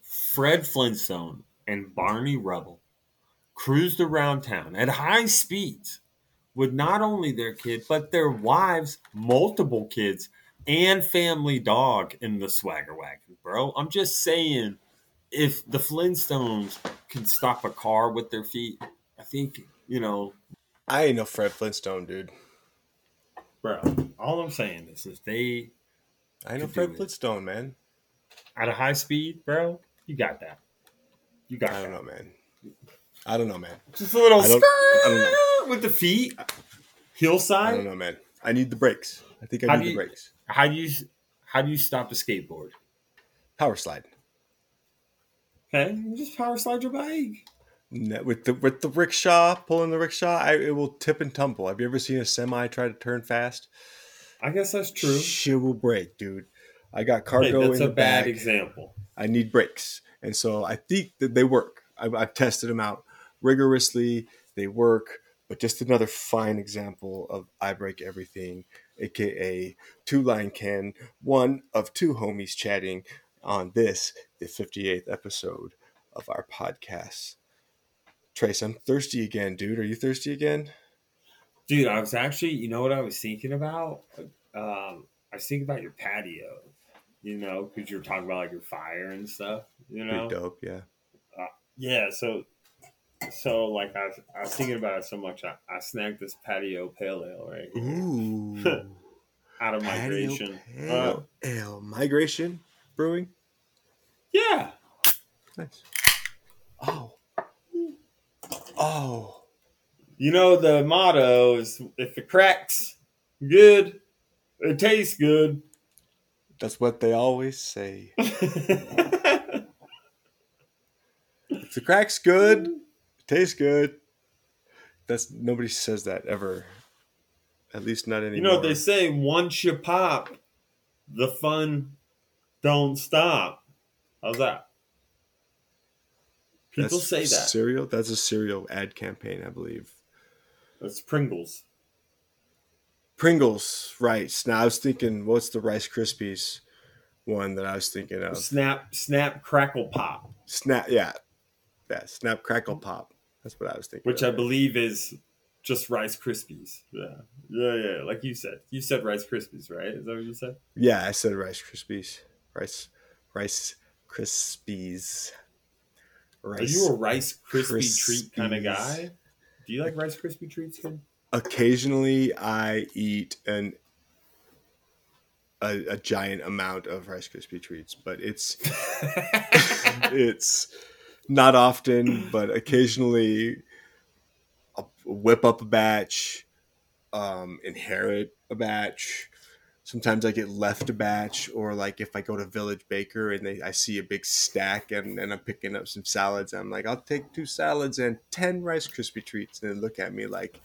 Fred Flintstone and Barney Rubble cruised around town at high speeds with not only their kid, but their wives, multiple kids, and family dog in the swagger wagon, bro. I'm just saying, if the Flintstones can stop a car with their feet, I think, you know, I ain't no Fred Flintstone, dude. bro, all I'm saying is if they I know Fred it. Flintstone, man. at a high speed, bro, you got that. You got that. I don't know, man. I don't know, man. Just a little I don't- I don't skirt [LAUGHS] with the feet. Hillside. I don't know, man. I need the brakes. I think I How need do the brakes. How do you how do you stop a skateboard? Power slide. Okay, you just power slide your bike. Ne- With the with the rickshaw, pulling the rickshaw, I, it will tip and tumble. Have you ever seen a semi try to turn fast? I guess that's true. Shit will break, dude. I got Hey, cargo that's in a the bad back. example. I need brakes, and so I think that they work. I've, I've tested them out rigorously. They work, but just another fine example of I break everything, aka two line can, one of two homies chatting on this, the 58th episode of our podcast. Trace, I'm thirsty again, dude. Are you thirsty again? Dude, I was actually, you know what I was thinking about? Um, I was thinking about your patio, you know, because you were talking about like your fire and stuff, you know? Pretty dope, yeah. Yeah, so, so like I was, I was thinking about it so much, I, I snagged this patio pale ale right here Ooh. out of Patio migration. Uh, ale. Migration Brewing. yeah. Nice. Oh. Oh. You know, the motto is if it cracks, good, it tastes good. That's what they always say. [LAUGHS] If the crack's good, tastes good. That's nobody says that ever. At least not anymore. You know what they say? Once you pop, the fun don't stop. How's that? People That's say that. Cereal? That's a cereal ad campaign, I believe. That's Pringles. Pringles, rice. Now I was thinking, what's the Rice Krispies one that I was thinking of? Snap, snap, crackle, pop, Snap, yeah, yeah. Snap, crackle, pop. That's what I was thinking. which I believe is just Rice Krispies. Yeah, yeah, yeah. Like you said, you said Rice Krispies, right? Is that what you said? Yeah, I said Rice Krispies. Rice, Rice Krispies. Are you a Rice Krispie Krispies. treat kind of guy? Do you like Rice Krispie treats, kid? Occasionally, I eat an a, a giant amount of Rice Krispie treats, but it's [LAUGHS] [LAUGHS] it's not often. But occasionally, I'll whip up a batch, um, inherit a batch. Sometimes I get left a batch, or like if I go to Village Baker and they, I see a big stack and, and I'm picking up some salads, I'm like, I'll take two salads and 10 Rice Krispie treats. And they look at me like,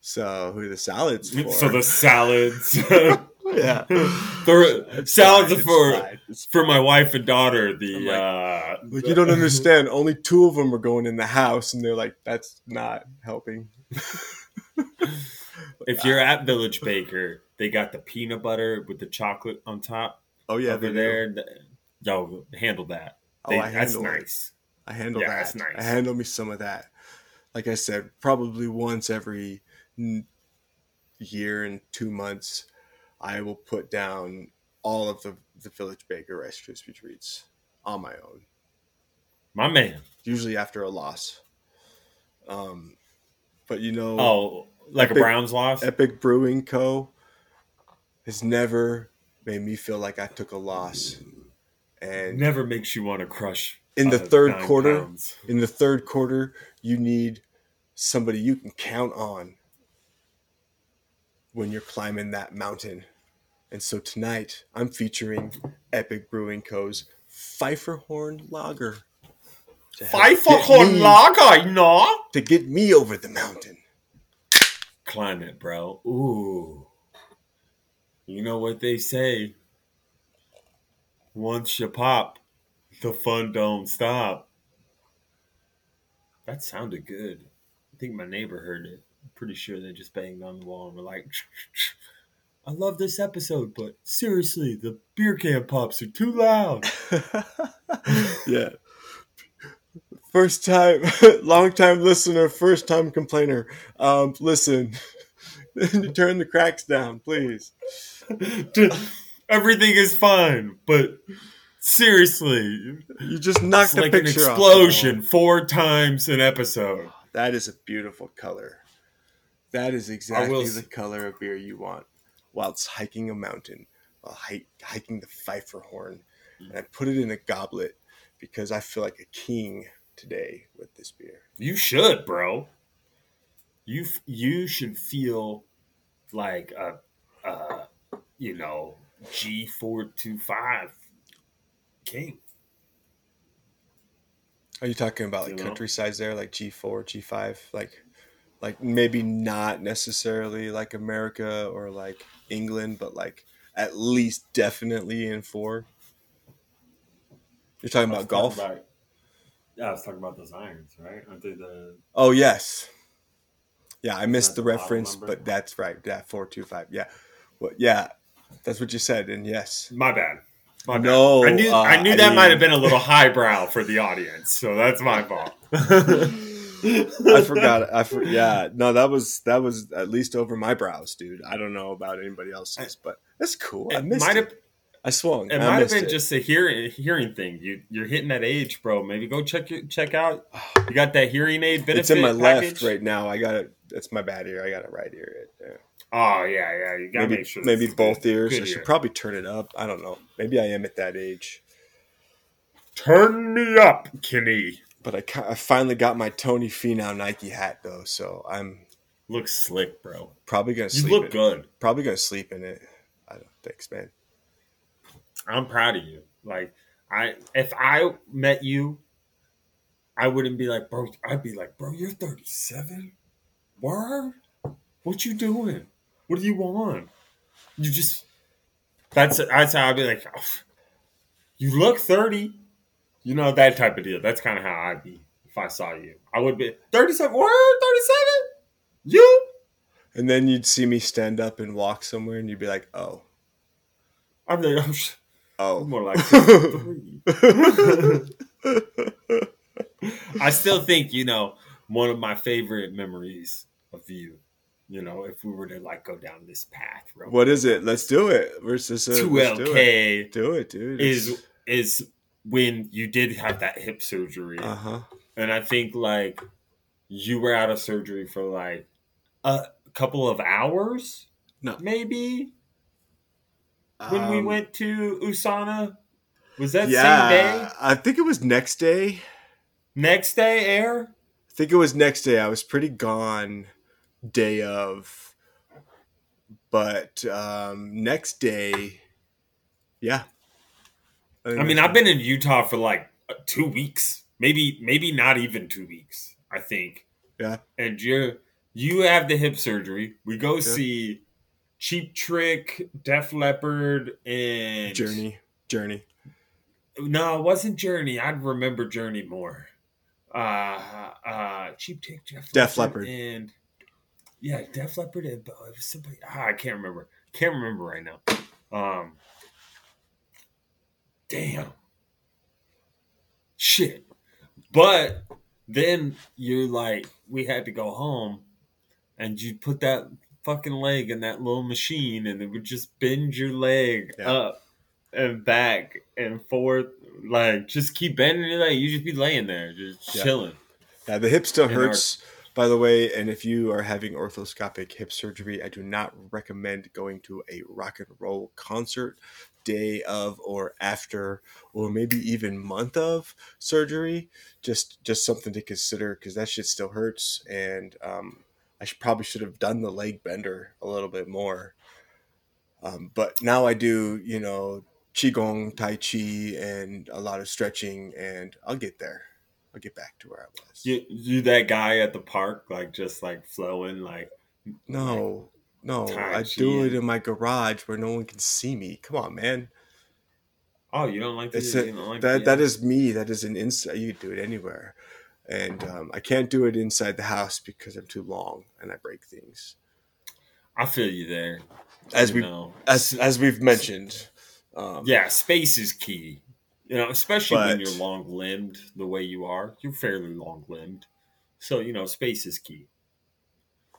so who are the salads for? so the salads. [LAUGHS] yeah. the It's salads fine, for fine, it's for my wife and daughter. The I'm like- uh, Like you don't understand. Only two of them are going in the house, and they're like, "That's not helping." [LAUGHS] if you're at Village Baker, they got the peanut butter with the chocolate on top Oh yeah, over they do. there. Th- Yo, handle that. Oh, I that's handle it. nice. I handle Yeah, that. that's nice. I handle me some of that. Like I said, probably once every year and two months, I will put down all of the the Village Baker Rice Krispie treats on my own. My man. Usually after a loss. Um, but you know, Oh, like Epic- a Browns loss. Epic Brewing Co. has never made me feel like I took a loss. And Never makes you want to crush. in the third quarter, pounds. in the third quarter, you need somebody you can count on when you're climbing that mountain. And so tonight, I'm featuring Epic Brewing Co.'s Pfeifferhorn Lager. to get Pfeifferhorn me- Lager, you know? To get me over the mountain. Climb it, bro. Ooh. You know what they say. Once you pop, the fun don't stop. That sounded good. I think my neighbor heard it. Pretty sure they just banged on the wall and were like, I love this episode, but seriously, the beer can pops are too loud. [LAUGHS] yeah. First time, [LAUGHS] long time listener, first time complainer. Um, listen, [LAUGHS] turn the cracks down, please. Everything is fine, but seriously, You just knocked the like an picture off explosion wall. four times an episode. That is a beautiful color. That is exactly will the color of beer you want whilst hiking a mountain, while hike, hiking the Pfeifferhorn. And I put it in a goblet because I feel like a king today with this beer. You should, bro. You you should feel like a, a you know G four two five king. Are you talking about like You know? country size there, like G four, G five, like like maybe not necessarily like America or like England, but like at least definitely in four. You're talking about golf? yeah, I was talking about those irons, right? Aren't they the Oh yes. Yeah, I missed the the reference, but that's right. Yeah, four two five. Yeah. Well, yeah, that's what you said, and yes. my bad. My bad. No, I knew uh, I knew I that mean- might have been a little highbrow for the audience, so that's my fault. [LAUGHS] [LAUGHS] I [LAUGHS] forgot. I for, yeah. No, that was that was at least over my brows, dude. I don't know about anybody else's, but that's cool. I missed might it. have I swung. it I might have been it. just a hearing hearing thing. You you're hitting that age, bro. Maybe go check your, check out. [SIGHS] You got that hearing aid benefit. It's in my left right now. I got it. That's my bad ear. I got it right ear. Yeah. Oh yeah, yeah. You gotta Maybe make sure. maybe both good- ears. good I should ear. probably turn it up. I don't know. Maybe I am at that age. turn me up, Kenny. But I, I finally got my Tony Finau Nike hat though, so I'm Looks slick, bro. probably gonna sleep. You look in, good. Probably gonna sleep in it. I don't. Thanks, man. I'm proud of you. Like I, if I met you, I wouldn't be like, bro. I'd be like, bro, you're 37. Word. What you doing? What do you want? You just. That's that's how I'd be like. "Oh, you look 30. You know that type of deal. That's kind of how I'd be if I saw you. I would be 37. Word, 37. You. And then you'd see me stand up and walk somewhere, and you'd be like, "Oh, I'm like, I'm sh- oh." more like 53. [LAUGHS] I still think, you know, one of my favorite memories of you, you know, if we were to like go down this path, what is it? Let's do it. Versus uh, two let's do it. LK Do it, dude. is is when you did have that hip surgery. uh huh. And I think like you were out of surgery for like a couple of hours. No. Maybe when we Um, went to Usana. Was that yeah, same day? I think it was next day. Next day air? I think it was next day. I was pretty gone day of, but um, next day, yeah. Think I mean, I've been in Utah for like two weeks, maybe, maybe not even two weeks. I think. Yeah. And you, you have the hip surgery. We go see Cheap Trick, Def Leppard, and Journey, Journey. No, it wasn't Journey. I'd remember Journey more. Uh, uh, Cheap Trick, Def, Def Leppard. and yeah, Def Leppard and it was somebody. Ah, I can't remember. Can't remember right now. Um, damn, shit. But then you're like, we had to go home, and you put that fucking leg in that little machine, and it would just bend your leg Yeah. up and back and forth. Like, just keep bending your leg. You just be laying there, just Yeah. chilling. Yeah, the hip still In our- hurts, by the way. And if you are having orthoscopic hip surgery, I do not recommend going to a rock and roll concert day of or after or maybe even month of surgery. Just just something to consider because that shit still hurts. And um, I should probably should have done the leg bender a little bit more. Um, but now I do, you know, qigong, tai chi, and a lot of stretching, and I'll get there. I'll get back to where I was. You, you that guy at the park, like just like flowing, like No, no, I do it in my garage where no one can see me. Come on, man. oh, you don't like It's a, you don't like that that is me. That is an inside. You can do it anywhere, and um, I can't do it inside the house because I'm too long and I break things. I feel you there. As you we know. as as we've mentioned. Um, yeah, space is key. You know, especially when you're long limbed the way you are. You're fairly long limbed, so you know space is key.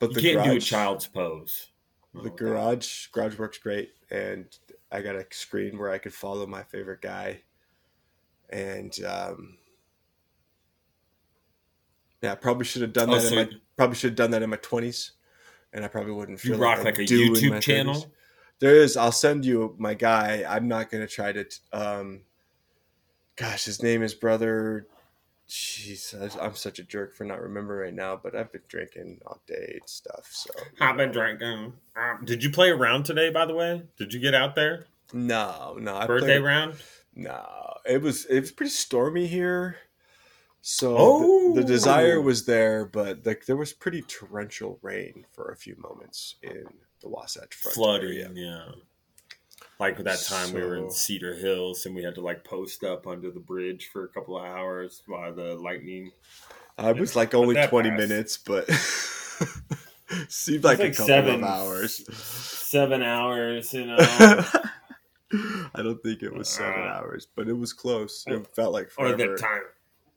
but You the can't garage, do a child's pose. The garage garage works great, and I got a screen where I could follow my favorite guy, and um, yeah, I probably should have done Oh, that. so in my, probably should have done that in my twenties, and I probably wouldn't You rock like, like a YouTube my channel? 30s. There is. I'll send you my guy. I'm not gonna try to. Um, gosh, his name is brother Jeez, I'm such a jerk for not remembering right now, but I've been drinking all day and stuff. So I've been drinking. Um, did you play around today? By the way, did you get out there? no, no, I Birthday played- round. No, it was it was pretty stormy here. So Oh. the, the desire was there, but like there was pretty torrential rain for a few moments in the Wasatch Front flooding. area. Yeah. Like that time we were in Cedar Hills and we had to like post up under the bridge for a couple of hours while the lightning. I was like only twenty passed. minutes, but [LAUGHS] seemed like, It's a couple seven of hours. Seven hours, you know. [LAUGHS] I don't think it was seven Uh, hours, but it was close. It felt like or forever. the time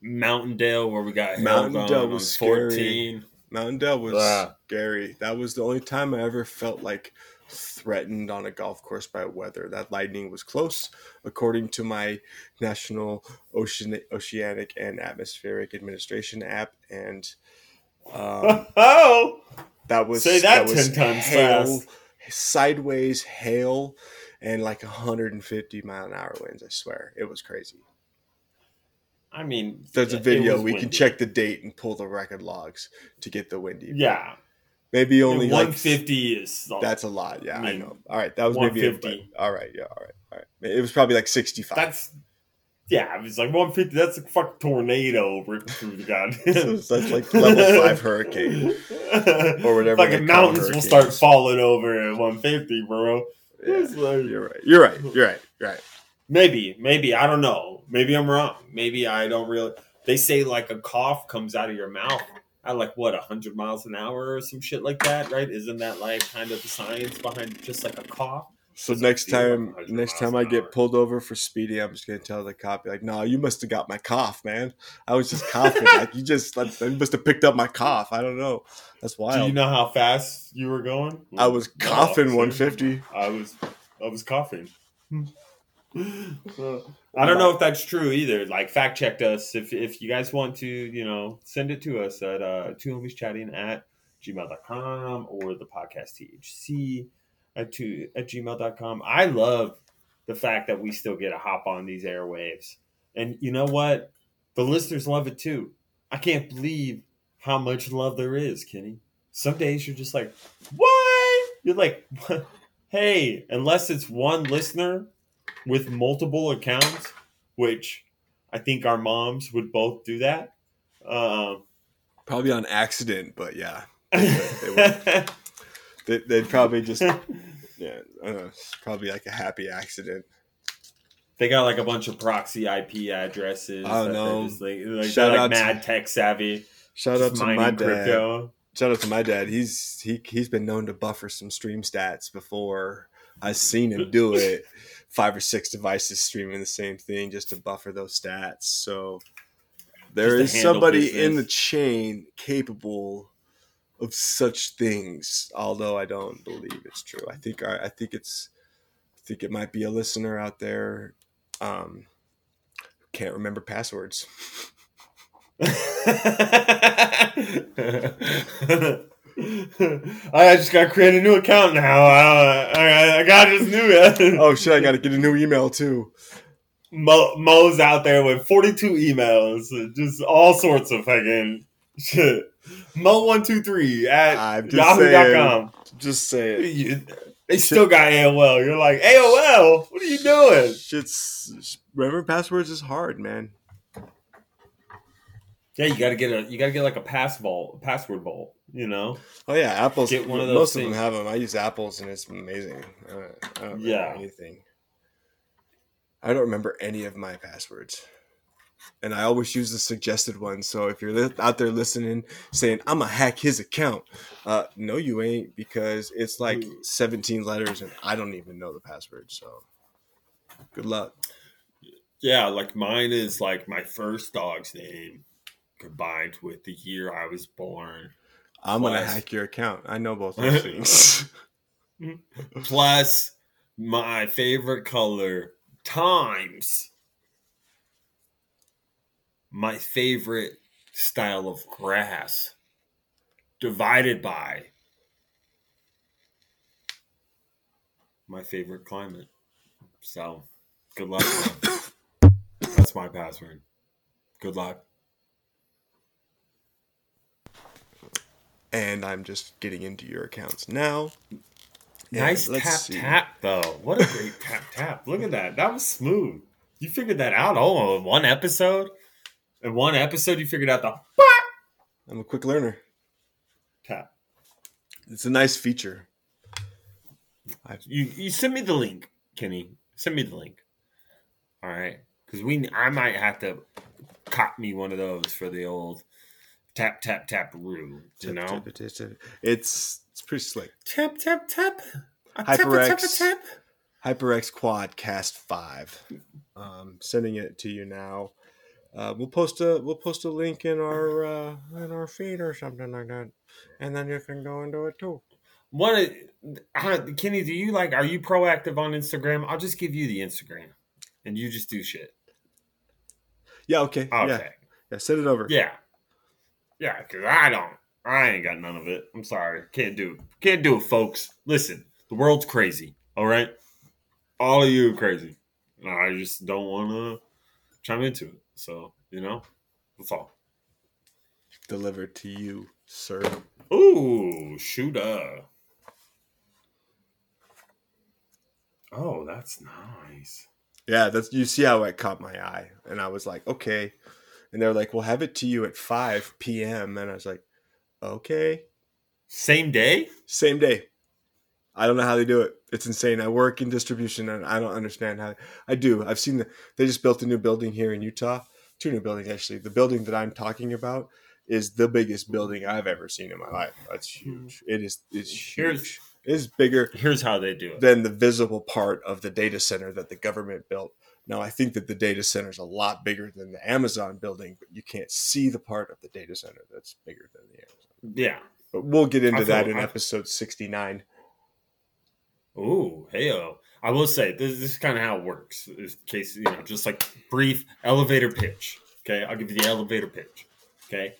Mountain Dell where we got Mountain held on was on 14. Mountain Dell was Ah. scary. That was the only time I ever felt like threatened on a golf course by weather. That lightning was close, according to my National Ocean, Oceanic and Atmospheric Administration app, and um, [LAUGHS] oh, that was Say that was 10 times hail, fast. sideways hail, and like 150 mile an hour winds. I swear, it was crazy. I mean, There's a video. We can check the date and pull the record logs to get the windy. Yeah, maybe only like 150 is That's a lot. Yeah, I, I know. All right, that was maybe a, 150. all right. Yeah, all right, all right. It was probably like sixty-five. that's yeah. it was like 150. That's a fucking tornado ripping through the goddamn. [LAUGHS] So that's like level five hurricane or whatever Fucking mountains will start falling over at 150, bro. Yeah, like- you're right. You're right. You're right. You're right. Maybe, maybe I don't know. Maybe I'm wrong. Maybe I don't really. They say like a cough comes out of your mouth at like what hundred miles an hour or some shit like that, right? Isn't that like kind of the science behind just like a cough? So Doesn't next like time, next time I an hour. get pulled over for speeding, I'm just gonna tell the cop like, "No, you must have got my cough, man. I was just coughing. like you just, like, you must have picked up my cough. I don't know. That's why. Do you know how fast you were going? I was coughing officer. 150. I was I was coughing. Hmm. [LAUGHS] I don't know if that's true either. Like fact checked us if if you guys want to, you know, send it to us at uh two homies chatting at gmail.com or the podcast THC at two at gmail.com. I love the fact that we still get a hop on these airwaves. And you know what? The listeners love it too. I can't believe how much love there is, Kenny. Some days you're just like, what? You're like, what? [LAUGHS] hey, unless it's one listener with multiple accounts, which I think our moms would both do that. Um, Probably on accident, but yeah, [LAUGHS] They they, they'd probably just [LAUGHS] yeah, know, probably like a happy accident. they got like a bunch of proxy IP addresses. I don't know. Just like, like, Shout out like to- mad tech savvy. Shout out to my dad. crypto. Shout out to my dad. He's he he's been known to buffer some stream stats before. I've seen him do it. [LAUGHS] Five or six devices streaming the same thing just to buffer those stats. So there is Just to is handle somebody in the chain capable of such things. Although I don't believe it's true. I think I, I think it's I think it might be a listener out there. Um, who can't remember passwords. [LAUGHS] I just got to create a new account now. I, I, I got just new. [LAUGHS] Oh shit! I got to get a new email too. Mo, Mo's out there with 42 emails, just all sorts of fucking shit. Mo123 at yahoo.com. Just say it. You- They still got AOL. You're like, AOL, what are you doing? Shit's remember passwords is hard, man. Yeah, you gotta get a you gotta get like a pass vault, password vault, you know? Oh yeah, apples. Get one of those most of them have them. I use apples, and it's amazing. I don't, I Yeah. anything. I don't remember any of my passwords, and I always use the suggested one. So if you're out there listening, saying I'm gonna hack his account, uh, no, you ain't, because it's like Hmm. 17 letters, and I don't even know the password. So good luck. Yeah, like mine is like my first dog's name combined with the year I was born. I'm gonna hack your account. I know both those [LAUGHS] things. Plus my favorite color times my favorite style of grass divided by my favorite climate. So, good luck. [COUGHS] That's my password. Good luck. And I'm just getting into your accounts now. Nice tap see. tap though. What a great [LAUGHS] tap tap. Look at that. That was smooth. You figured that out all in one episode. In one episode, you figured out the [LAUGHS] I'm a quick learner. tap. It's a nice feature. You you send me the link, Kenny. Send me the link. All right, because we I might have to cop me one of those for the old tap tap tap roo. You know, It's it's pretty slick. tap tap tap. A tap a tap a HyperX. tap. HyperX Quad Cast Five. Um, sending it to you now. Uh, we'll post a we'll post a link in our uh, in our feed or something like that, and then you can go into it too. One, uh, Kenny, do you like? Are you proactive on Instagram? I'll just give you the Instagram, and you just do shit. Yeah. Okay. Okay. Yeah. Yeah. Send it over. Yeah. Yeah, because I don't. I ain't got none of it. I'm sorry. Can't do it. Can't do it, folks. Listen, the world's crazy. All right? All of you are crazy. I just don't want to chime into it. So, you know, that's all. Delivered to you, sir. Ooh, shooter. Uh. Oh, that's nice. Yeah. That's you see how it caught my eye, and I was like, okay. And they're like, we'll have it to you at five p.m. And I was like, okay. Same day? Same day. I don't know how they do it. It's insane. I work in distribution and I don't understand how I do. I've seen the they just built a new building here in Utah. Two new buildings actually. The building that I'm talking about is the biggest building I've ever seen in my life. That's hmm. huge. It is it's Here's- huge. It's bigger Here's how they do it. than the visible part of the data center that the government built. Now I think that the data center is a lot bigger than the Amazon building, but you can't see the part of the data center that's bigger than the Amazon. yeah. But we'll get into I that in I- episode 69. Ooh, hey I will say this, this is kind of how it works. In case you know, just like brief elevator pitch. Okay, I'll give you the elevator pitch. Okay,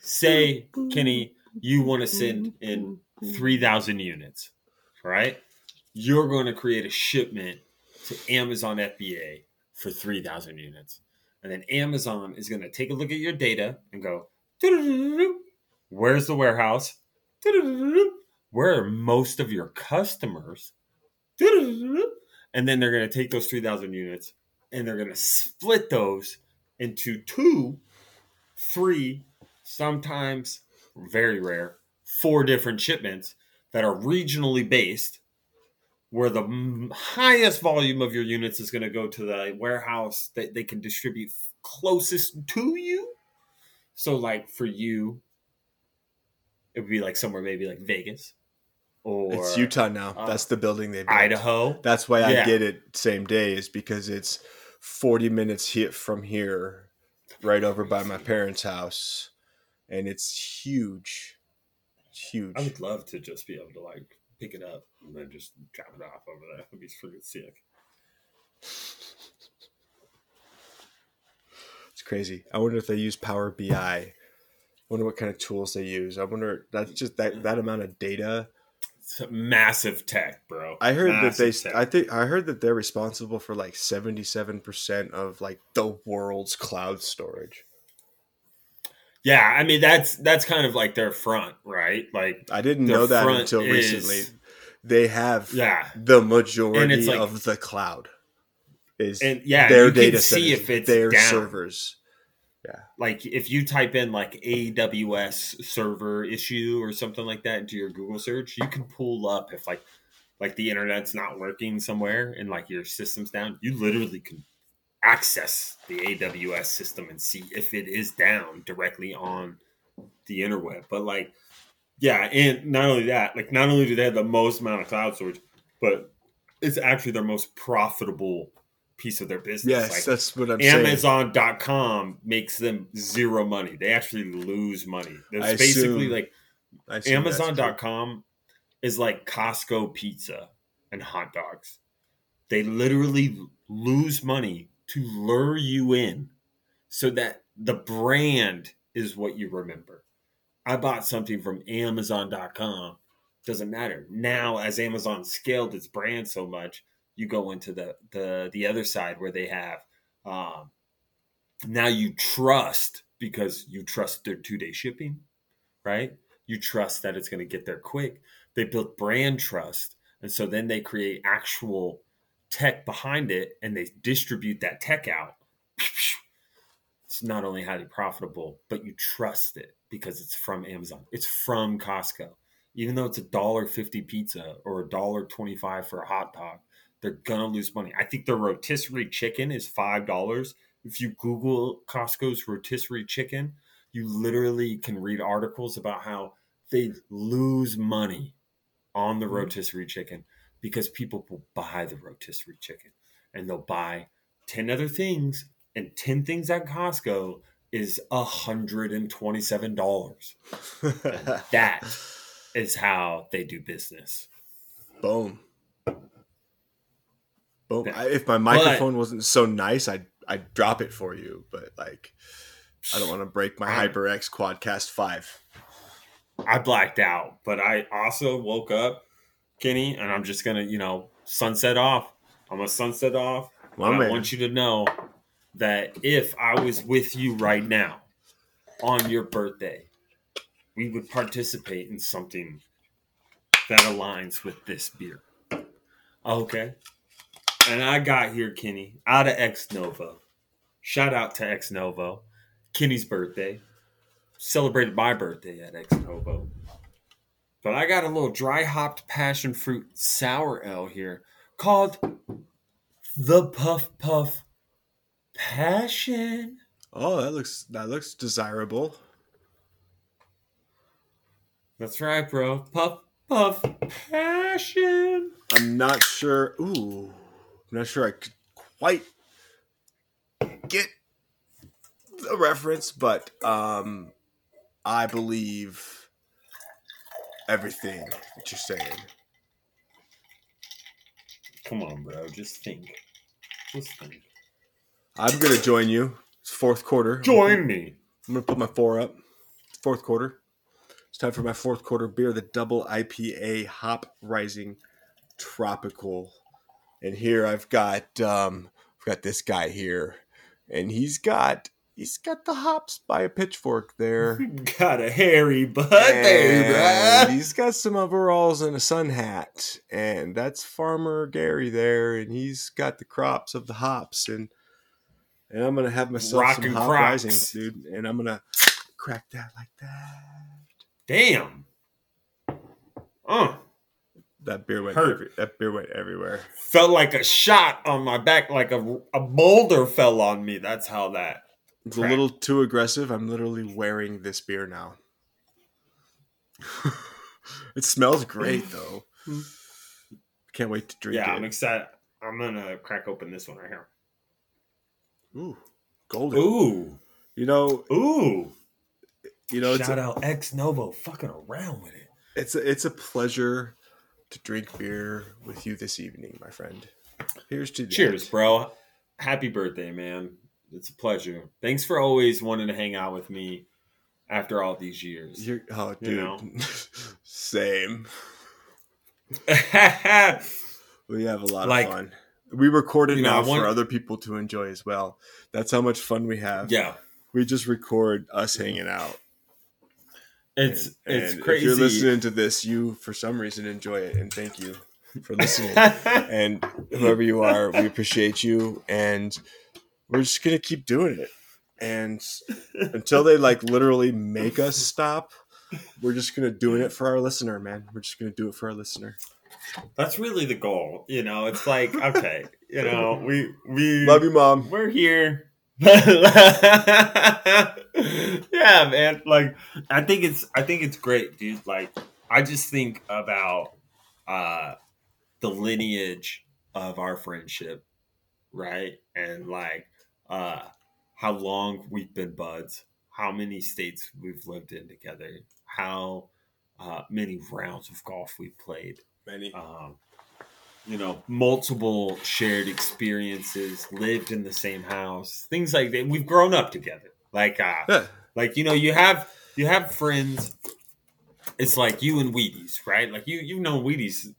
say Kenny, you want to send in three thousand units. All right, you're going to create a shipment to Amazon FBA for three thousand units, and then Amazon is going to take a look at your data and go, "Where's the warehouse? Where are most of your customers?" and then they're going to take those 3000 units and they're going to split those into two three sometimes very rare four different shipments that are regionally based where the highest volume of your units is going to go to the warehouse that they can distribute closest to you so like for you it would be like somewhere maybe like vegas or It's Utah now. uh, That's the building they built. idaho That's why I Yeah. get it same day is because it's 40 minutes hit from here, right over by my parents' house, and it's huge. It's huge. I would love to just be able to like pick it up and then just drop it off over there. [LAUGHS] That'd be freaking sick. It's crazy. I wonder if they use Power BI. I wonder what kind of tools they use. I wonder that's just that that amount of data. It's massive tech, bro. I heard that they tech. I think I heard that they're responsible for like 77% of like the world's cloud storage. Yeah, I mean that's that's kind of like their front, right? Like I didn't know that until is- recently. They have yeah, the majority like- of the cloud is and yeah, their you can data see if it's their down. servers. Yeah, like if you type in like AWS server issue or something like that into your Google search, you can pull up if like like the internet's not working somewhere and like your system's down. You literally can access the AWS system and see if it is down directly on the interweb. But like, yeah, and not only that, like not only do they have the most amount of cloud storage, but it's actually their most profitable piece of their business. Yes, Like, that's what I'm saying. Amazon.com makes them zero money. They actually lose money. It's I basically assume like I assume that's true. Amazon.com is like Costco pizza and hot dogs. They literally lose money to lure you in so that the brand is what you remember. I bought something from Amazon.com. Doesn't matter. Now, as Amazon scaled its brand so much, you go into the the the other side where they have um, now you trust because you trust their two day shipping, right? you trust that it's going to get there quick. They built brand trust. And so then they create actual tech behind it and they distribute that tech out. It's not only highly profitable, but you trust it because it's from Amazon. It's from Costco. Even though it's a dollar fifty pizza or a dollar twenty five for a hot dog, they're gonna lose money. I think the rotisserie chicken is five dollars. If you Google Costco's rotisserie chicken, you literally can read articles about how they lose money on the Mhm. rotisserie chicken because people will buy the rotisserie chicken and they'll buy 10 other things and 10 things at Costco is $127. [LAUGHS] That is how they do business. Boom. Boom. I, if my microphone wasn't so nice, I'd I'd drop it for you, but like I don't want to break my I- HyperX Quadcast 5. I blacked out, but I also woke up, Kenny, and I'm just gonna, you know, sunset off. I'm gonna sunset off. My And I want you to know that if I was with you right now on your birthday, we would participate in something that aligns with this beer. Okay. And I got here, Kenny, out of Ex Novo. Shout out to Ex Novo. Kenny's birthday. Celebrated my birthday at Ex Novo. But I got a little dry hopped passion fruit sour ale here called the Puff Puff Passion. Oh, that looks that looks desirable. That's right, bro. Puff Puff Passion. I'm not sure. Ooh, I'm not sure I could quite get the reference, but um, I believe everything that you're saying. Come on, bro. Just think. Just think. I'm gonna join you. It's fourth quarter. Join me. I'm gonna put my four up. Fourth quarter. It's time for my fourth quarter beer, the double IPA hop rising tropical. And here I've got um I've got this guy here. And he's got he's got the hops by a pitchfork there. [LAUGHS] Got a hairy butt there, bro. he's got some overalls and a sun hat. And that's Farmer Gary there, and he's got the crops of the hops and and I'm gonna have myself Rockin' some hop risings, dude. And I'm gonna crack that like that. Damn. Uh, That beer went every, that beer went everywhere. felt like a shot on my back, like a, a boulder fell on me. That's how that. It's a little too aggressive. I'm literally wearing this beer now. [LAUGHS] it smells great [LAUGHS] though. Can't wait to drink yeah, I'm excited. I'm gonna crack open this one right here. Ooh, golden. Ooh, You know, ooh! you know, Shout a, out Ex Novo, fucking around with it. it's a, it's a pleasure to drink beer with you this evening, my friend. Here's to. Cheers, bro. Happy birthday, man. It's a pleasure. Thanks for always wanting to hang out with me after all these years. You're, oh, You dude, know. [LAUGHS] same. [LAUGHS] We have a lot Like, of fun. We record it you know, now want- for other people to enjoy as well. That's how much fun we have. Yeah. We just record us hanging out. it's And- it's and crazy. If you're listening to this, you for some reason enjoy it, and thank you for listening. [LAUGHS] and whoever you are, we appreciate you, and we're just gonna keep doing it. And until they like literally make us stop, we're just gonna doing it for our listener, man. We're just gonna do it for our listener. That's really the goal. You know, it's like okay, you know, we we Love you, mom. we're here. [LAUGHS] yeah, man. Like I think it's I think it's great, dude. Like I just think about uh the lineage of our friendship, right? And like uh how long we've been buds, how many states we've lived in together, how uh, many rounds of golf we've played Many. um, you know, multiple shared experiences, lived in the same house, things like that. We've grown up together. Like, uh, Yeah. like you know, you have you have friends. It's like you and Wheaties, right? Like you you've known Wheaties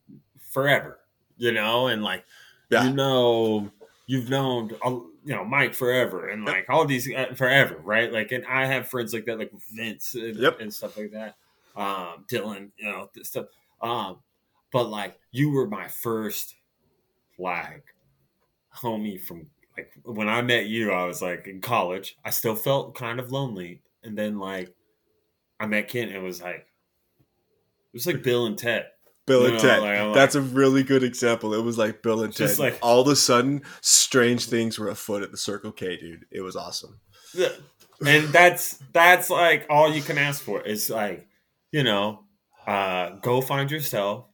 forever, you know, and like Yeah. you know you've known you know Mike forever, and like all these uh, forever, right? Like, and I have friends like that, like Vince and, Yep. and stuff like that. um, Dylan, you know, this stuff. Um, but like you were my first like homie from like when I met you, I was like in college. I still felt kind of lonely, and then like I met Kent, and it was like it was like Bill and Ted. Bill and know, Ted. like, I'm That's a really good example. It was like Bill and Ted. Like- All of a sudden, strange things were afoot at the Circle K, dude. It was awesome. Yeah. and that's that's like all you can ask for is like you know uh go find yourself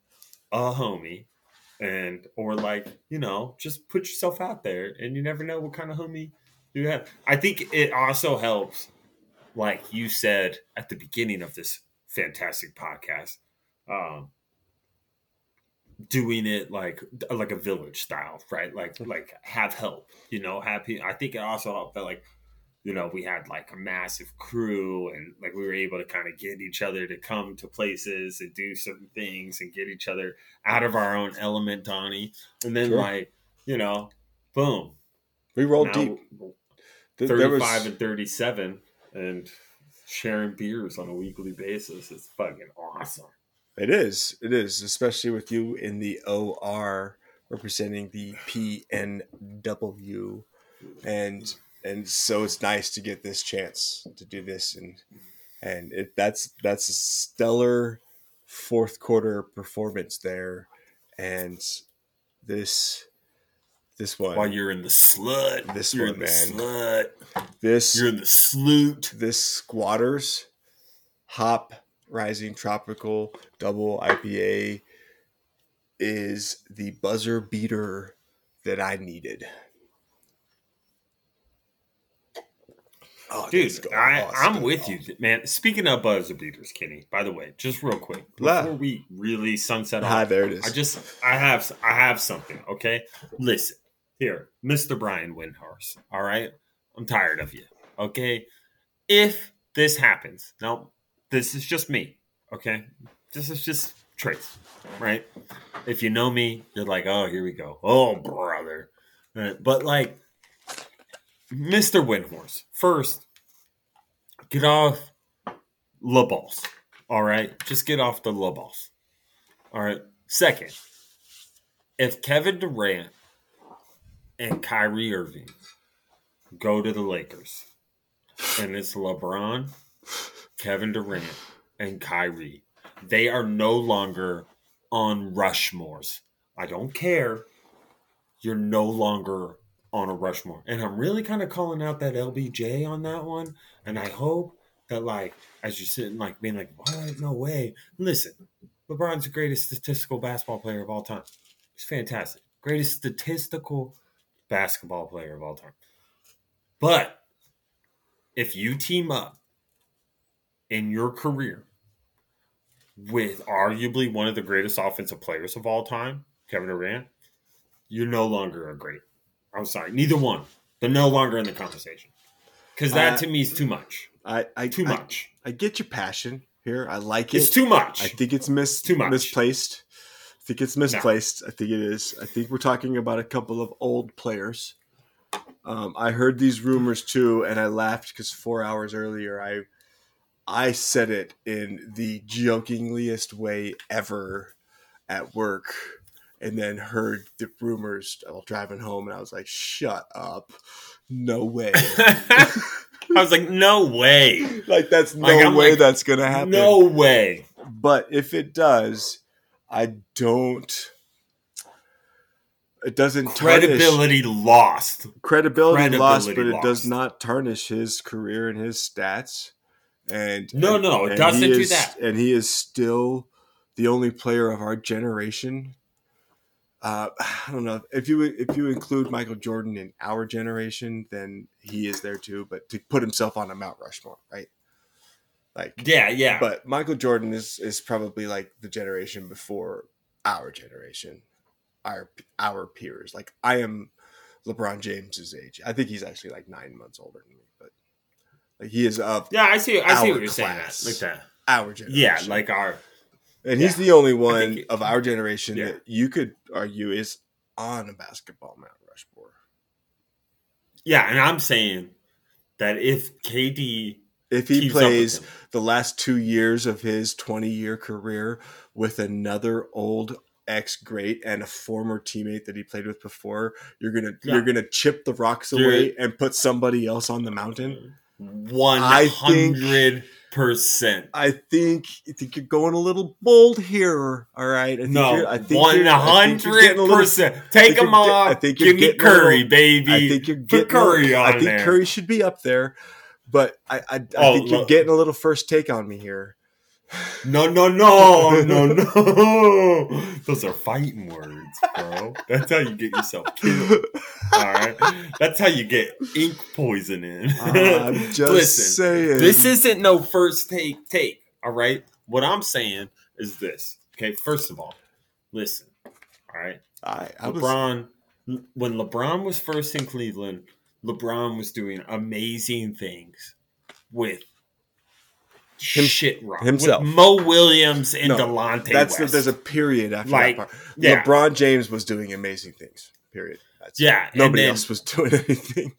a homie and or like you know just put yourself out there and you never know what kind of homie you have i think it also helps like you said at the beginning of this fantastic podcast um doing it like like a village style right like mm-hmm. like have help you know have pe- i think it also helped that like you know, we had like a massive crew and like we were able to kind of get each other to come to places and do certain things and get each other out of our own element, Donnie. And then Sure. like, you know, boom. We rolled now deep. Th- there 35 was- and 37 and sharing beers on a weekly basis. It's fucking awesome. It is. It is, especially with you in the OR representing the PNW, and and so it's nice to get this chance to do this, and and it that's that's a stellar fourth quarter performance there, and this this one While you're in the slut. This you're one, in the man. slut. this You're in the sloot. this squatters hop rising tropical double ipa is the buzzer beater that i needed Oh, Dude, I, oh, it's I'm with off. you, man. Speaking of buzzer beaters, Kenny. By the way, just real quick [LAUGHS] before we really sunset Ah, off, there it is. I just I have I have something. Okay, listen here, Mister Brian Windhorst. All right, I'm tired of you. Okay, if this happens, now this is just me. Okay, this is just traits, right? If you know me, you're like, oh, here we go. Oh, brother. But like, Mr. Windhorst, first, get off La Balls. All right. Just get off the La Balls. All right. Second, if Kevin Durant and Kyrie Irving go to the Lakers and it's LeBron, Kevin Durant, and Kyrie, they are no longer on Rushmores. I don't care. You're no longer on a Rushmore. And I'm really kind of calling out that LBJ on that one. And I hope that, like, as you're sitting, like, being like, what? No way. Listen, LeBron's the greatest statistical basketball player of all time. He's fantastic. Greatest statistical basketball player of all time. But if you team up in your career with arguably one of the greatest offensive players of all time, Kevin Durant, you're no longer a great. I'm sorry, neither one. They're no longer in the conversation because that Uh, to me is too much. I, I Too I- much. I, get your passion here. I like it. It's too much. I think it's mis- Too much. misplaced. I think it's misplaced. I think it is. I think we're talking about a couple of old players. Um, I heard these rumors too, and I laughed because four hours earlier, I I said it in the jokingliest way ever at work, and then heard the rumors while driving home, and I was like, "Shut up! No way! [LAUGHS] I was like, no way. like that's no Like, way like, that's gonna happen." No way. but if it does, I don't. It doesn't tarnish Credibility lost. credibility, lost, but credibility it does lost. not tarnish his career and his stats. And No, no, it and doesn't do is- that. And he is still the only player of our generation. Uh, [SIGHS] I don't know if you if you include Michael Jordan in our generation, then he is there too. But to put himself on a Mount Rushmore, right? Like Yeah, yeah. but Michael Jordan is is probably like the generation before our generation, our our peers. Like I am LeBron James's age. I think he's actually like nine months older than me, like he is of yeah, I see. I see what you're saying. class. That. Like that. our generation. Yeah, like our. and he's yeah. the only one think- of our generation Yeah. that you could argue is on a basketball Mount Rushmore. Yeah, and I'm saying that if KD if he keeps up with plays the last two years of his 20 year career with another old ex great and a former teammate that he played with before, you're gonna Yeah. you're gonna chip the rocks You're- away and put somebody else on the mountain. One I think- hundred percent. I think I think you're going a little bold here. All right, I think No, you're- I think one you're- I think you're getting a one hundred percent. Take him off. I think you're Give me getting a little- Curry, baby. I think you're Put getting Curry a, on I think there. Curry should be up there, but I I, I Oh, think you're look. getting a little first take on me here. No, no, no, no, no. Those are fighting words, bro. That's how you get yourself killed. All right. That's how you get ink poisoning. I'm [LAUGHS] just Listen, saying. this isn't no first take take. All right. What I'm saying is this. Okay. First of all, listen. All right. I, I was, LeBron, when LeBron was first in Cleveland, LeBron was doing amazing things with Him- shit rock himself. with Mo Williams and No, Delonte. that's the, West. there's a period after Like, that part. yeah. LeBron James was doing amazing things. Period. That's Yeah, and Nobody then- else was doing [LAUGHS] anything.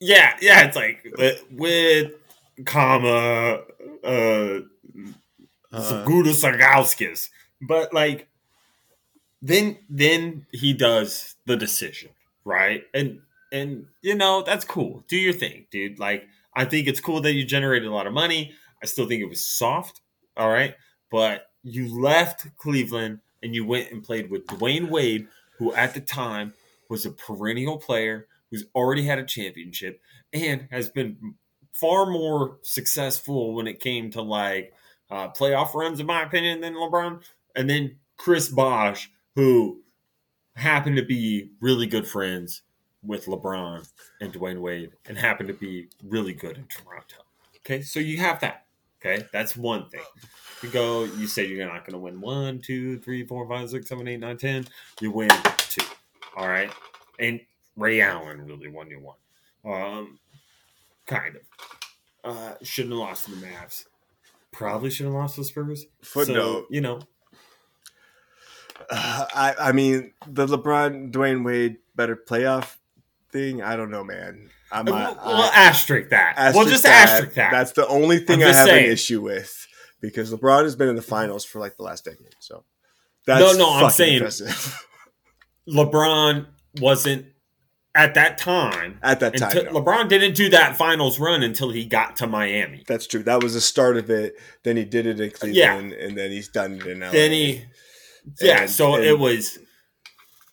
yeah, yeah. It's like with, with comma uh, Uh, Guda Sargauskis, but like then then he does the decision, right? And and you know that's cool. Do your thing, dude. Like I think it's cool that you generated a lot of money. I still think it was soft, all right. But you left Cleveland and you went and played with Dwyane Wade, who at the time was a perennial player who's already had a championship and has been far more successful when it came to like uh, playoff runs, in my opinion, than LeBron. And then Chris Bosh, who happened to be really good friends with LeBron and Dwyane Wade and happened to be really good in Toronto. Okay, so you have that. Okay, that's one thing. You go, you say you're not going to win one, two, three, four, five, six, seven, eight, nine, ten. You win two. All right, and Ray Allen really won you one. Um, kind of. Uh, shouldn't have lost to the Mavs. Probably should have lost to the Spurs. So, Footnote. you know, Uh, [SIGHS] I, I mean, the LeBron Dwyane Wade better playoff thing. I don't know, man. I'm we'll, not, we'll I- asterisk that. we'll just that. asterisk that. That's the only thing I have saying. an issue with because LeBron has been in the finals for like the last decade. So that's No, no, I'm saying- impressive. [LAUGHS] LeBron wasn't at that time. at that time. No. LeBron didn't do that finals run until he got to Miami. That's true. That was the start of it. Then he did it in Cleveland, and then he's done it in LA. Then he, yeah. And- so and- it was,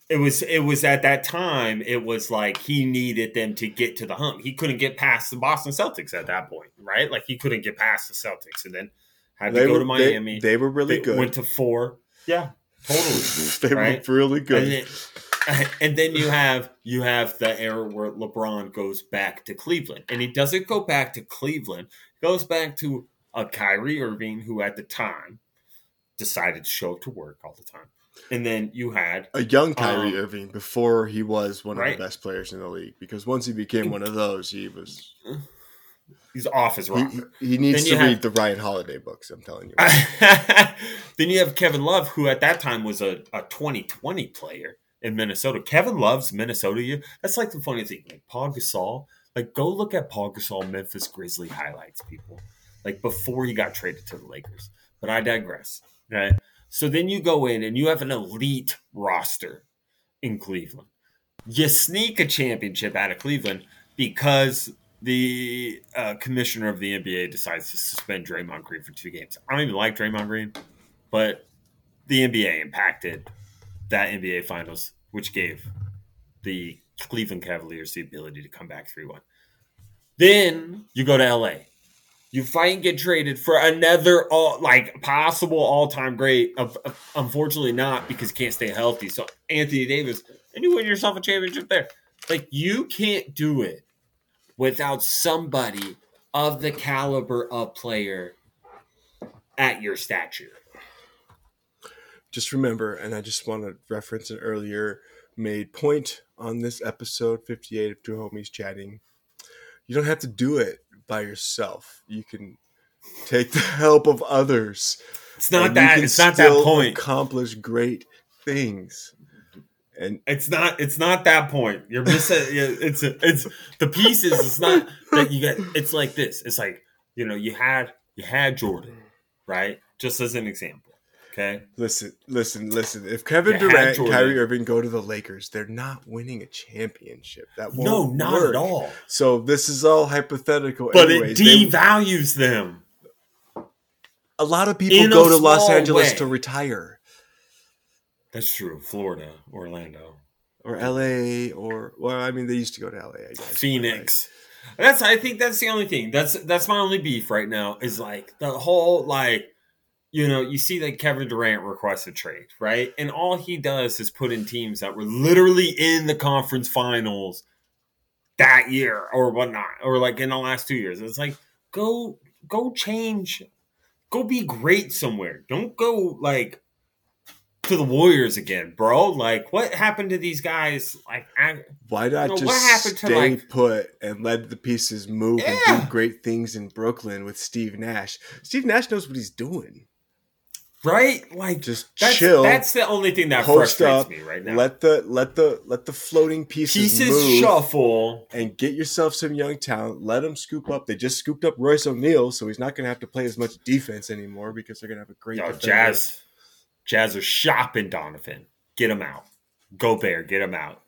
it was, it was at that time. It was like he needed them to get to the hump. He couldn't get past the Boston Celtics at that point, right? Like he couldn't get past the Celtics, and then had to go were to Miami. They, they were really They good. Went to four. Yeah, totally. [LAUGHS] they right? were really good. And then, [LAUGHS] and then you have you have the era where LeBron goes back to Cleveland, and he doesn't go back to Cleveland. He goes back to a Kyrie Irving who, at the time, decided to show up to work all the time. And then you had a young Kyrie Um, Irving before he was one of the best players in the league. Because once he became one of those, he was he's off his rocker. he- he needs to you read the Ryan Holiday books. I'm telling you. [LAUGHS] then you have Kevin Love, who at that time was a, a 2020 player in Minnesota. Kevin Love's Minnesota year. That's like the funny thing. Like Paul Gasol, like go look at Paul Gasol Memphis Grizzly highlights, people. Like before he got traded to the Lakers. But I digress. Right. So then you go in and you have an elite roster in Cleveland. You sneak a championship out of Cleveland because the uh, commissioner of the NBA decides to suspend Draymond Green for two games. I don't even like Draymond Green, but the NBA impacted that NBA Finals, which gave the Cleveland Cavaliers the ability to come back 3 1. Then you go to LA. You fight and get traded for another all like possible all time great. Of, of- unfortunately, not because can't stay healthy. So Anthony Davis, and you win yourself a championship there. Like you can't do it without somebody of the caliber of player at your stature. just remember, and I just want to reference an earlier made point on this episode 58 of Two Homies Chatting. You don't have to do it by yourself. You can take the help of others. It's not that. It's not that point. Accomplish great things. And It's not. It's not that point. You're missing. [LAUGHS] it's it's the pieces. It's not that you get. It's like this. It's like you know, you had you had Jordan, right? Just as an example. Okay. Listen, listen, listen. If Kevin You Durant and. Kyrie Irving go to the Lakers, they're not winning a championship. That won't No, not work. at all. So this is all hypothetical. But anyways. it They- devalues them. a lot of people in go to Los Angeles way. to retire, That's true. Florida, Orlando, or L.A. or well, I mean, they used to go to L.A. I guess. Phoenix. That's I think that's the only thing. That's that's my only beef right now is like the whole like you know, you see that Kevin Durant requests a trade, right? And all he does is put in teams that were literally in the conference finals that year or whatnot, or like in the last two years. It's like go go change, go be great somewhere. Don't go like to the Warriors again, bro. Like what happened to these guys? Like I, Why not You know, just what happened to, stay like- put and let the pieces move and do great things in Brooklyn with Steve Nash? Steve Nash knows what he's doing. Right? Like Just that's, chill, That's the only thing that frustrates up, me right now. let the let the let the floating pieces, Pieces move. shuffle. and get yourself some young talent. Let them scoop up. They just scooped up Royce O'Neale, so he's not going to have to play as much defense anymore because they're going to have a great Yo, defender. Jazz, Jazz are shopping Donovan. Get him out. Gobert, get him out.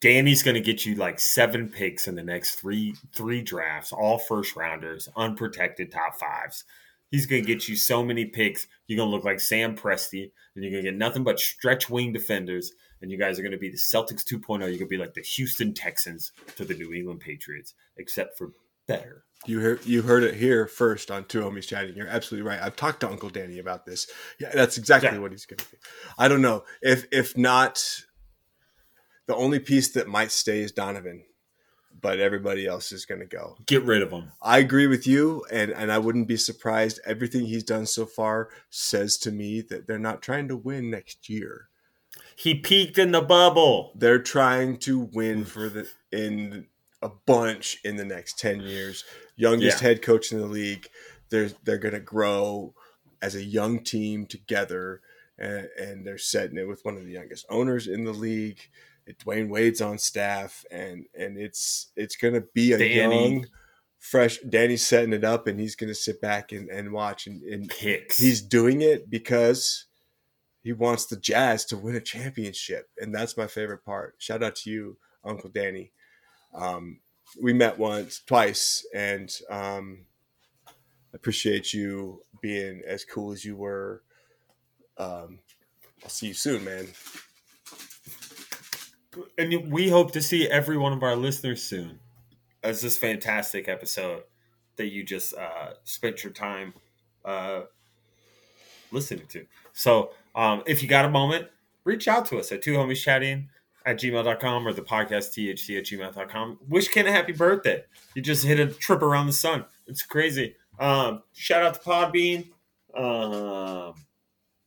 Danny's gonna get you like seven picks in the next three three drafts, all first rounders, unprotected top fives. He's gonna get you so many picks. You're gonna look like Sam Presti, and you're gonna get nothing but stretch wing defenders. And you guys are gonna be the Celtics 2.0. You're gonna be like the Houston Texans to the New England Patriots, except for better. You heard you heard it here first on Two Homies Chatting. You're absolutely right. I've talked to Uncle Danny about this. Yeah, that's exactly Yeah. what he's going to do. I don't know if if not, the only piece that might stay is Donovan, but everybody else is going to go. Get rid of them. I agree with you, and and I wouldn't be surprised. Everything he's done so far says to me that they're not trying to win next year. He peaked in the bubble. They're trying to win for the in a bunch in the next ten years. Youngest Yeah. head coach in the league. They're they're going to grow as a young team together, and, and they're setting it with one of the youngest owners in the league. Dwyane Wade's on staff, and and it's it's going to be a Danny. young, fresh. Danny's setting it up, and he's going to sit back and, and watch, and, and Picks. he's doing it because he wants the Jazz to win a championship, and that's my favorite part. Shout out to you, Uncle Danny. Um, we met once, twice, and um, I appreciate you being as cool as you were. Um, I'll see you soon, man. And we hope to see every one of our listeners soon as this fantastic episode that you just uh, spent your time uh, listening to. So um, if you got a moment, reach out to us at two homies chatting at gmail.com or the podcast thc at gmail.com. Wish Ken a happy birthday. You just hit a trip around the sun. It's crazy. Um, shout out to Podbean. Um,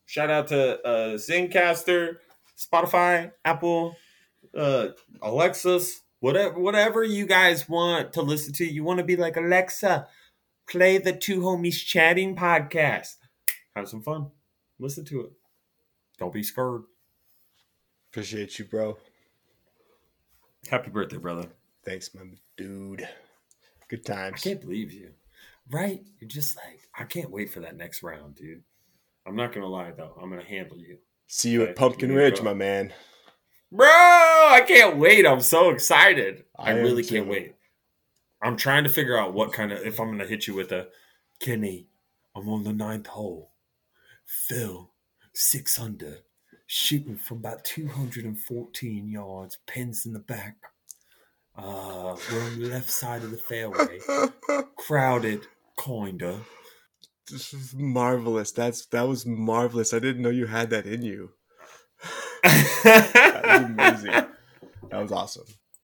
shout out to uh, Zencastr, Spotify, Apple, uh, Alexa's, whatever, whatever you guys want to listen to. You want to be like Alexa, play the Two Homies Chatting podcast. Have some fun. Listen to it. Don't be scared. Appreciate you, bro. Happy birthday, brother. Thanks, my dude. Good I times. can't believe you. Right? You're just like, I can't wait for that next round, dude. I'm not gonna lie though. I'm gonna handle you. See you Okay, at Pumpkin Ridge, go. my man. Bro, I can't wait. I'm so excited. I, I really can't too. wait. I'm trying to figure out what kind of if I'm gonna hit you with a Kenny, I'm on the ninth hole. Phil, six under, shooting from about 214 yards, pins in the back. Uh, we're on the left side of the fairway. [LAUGHS] Crowded, kinda. This is marvelous. That's that was marvelous. I didn't know you had that in you. [LAUGHS] that was amazing. That was awesome.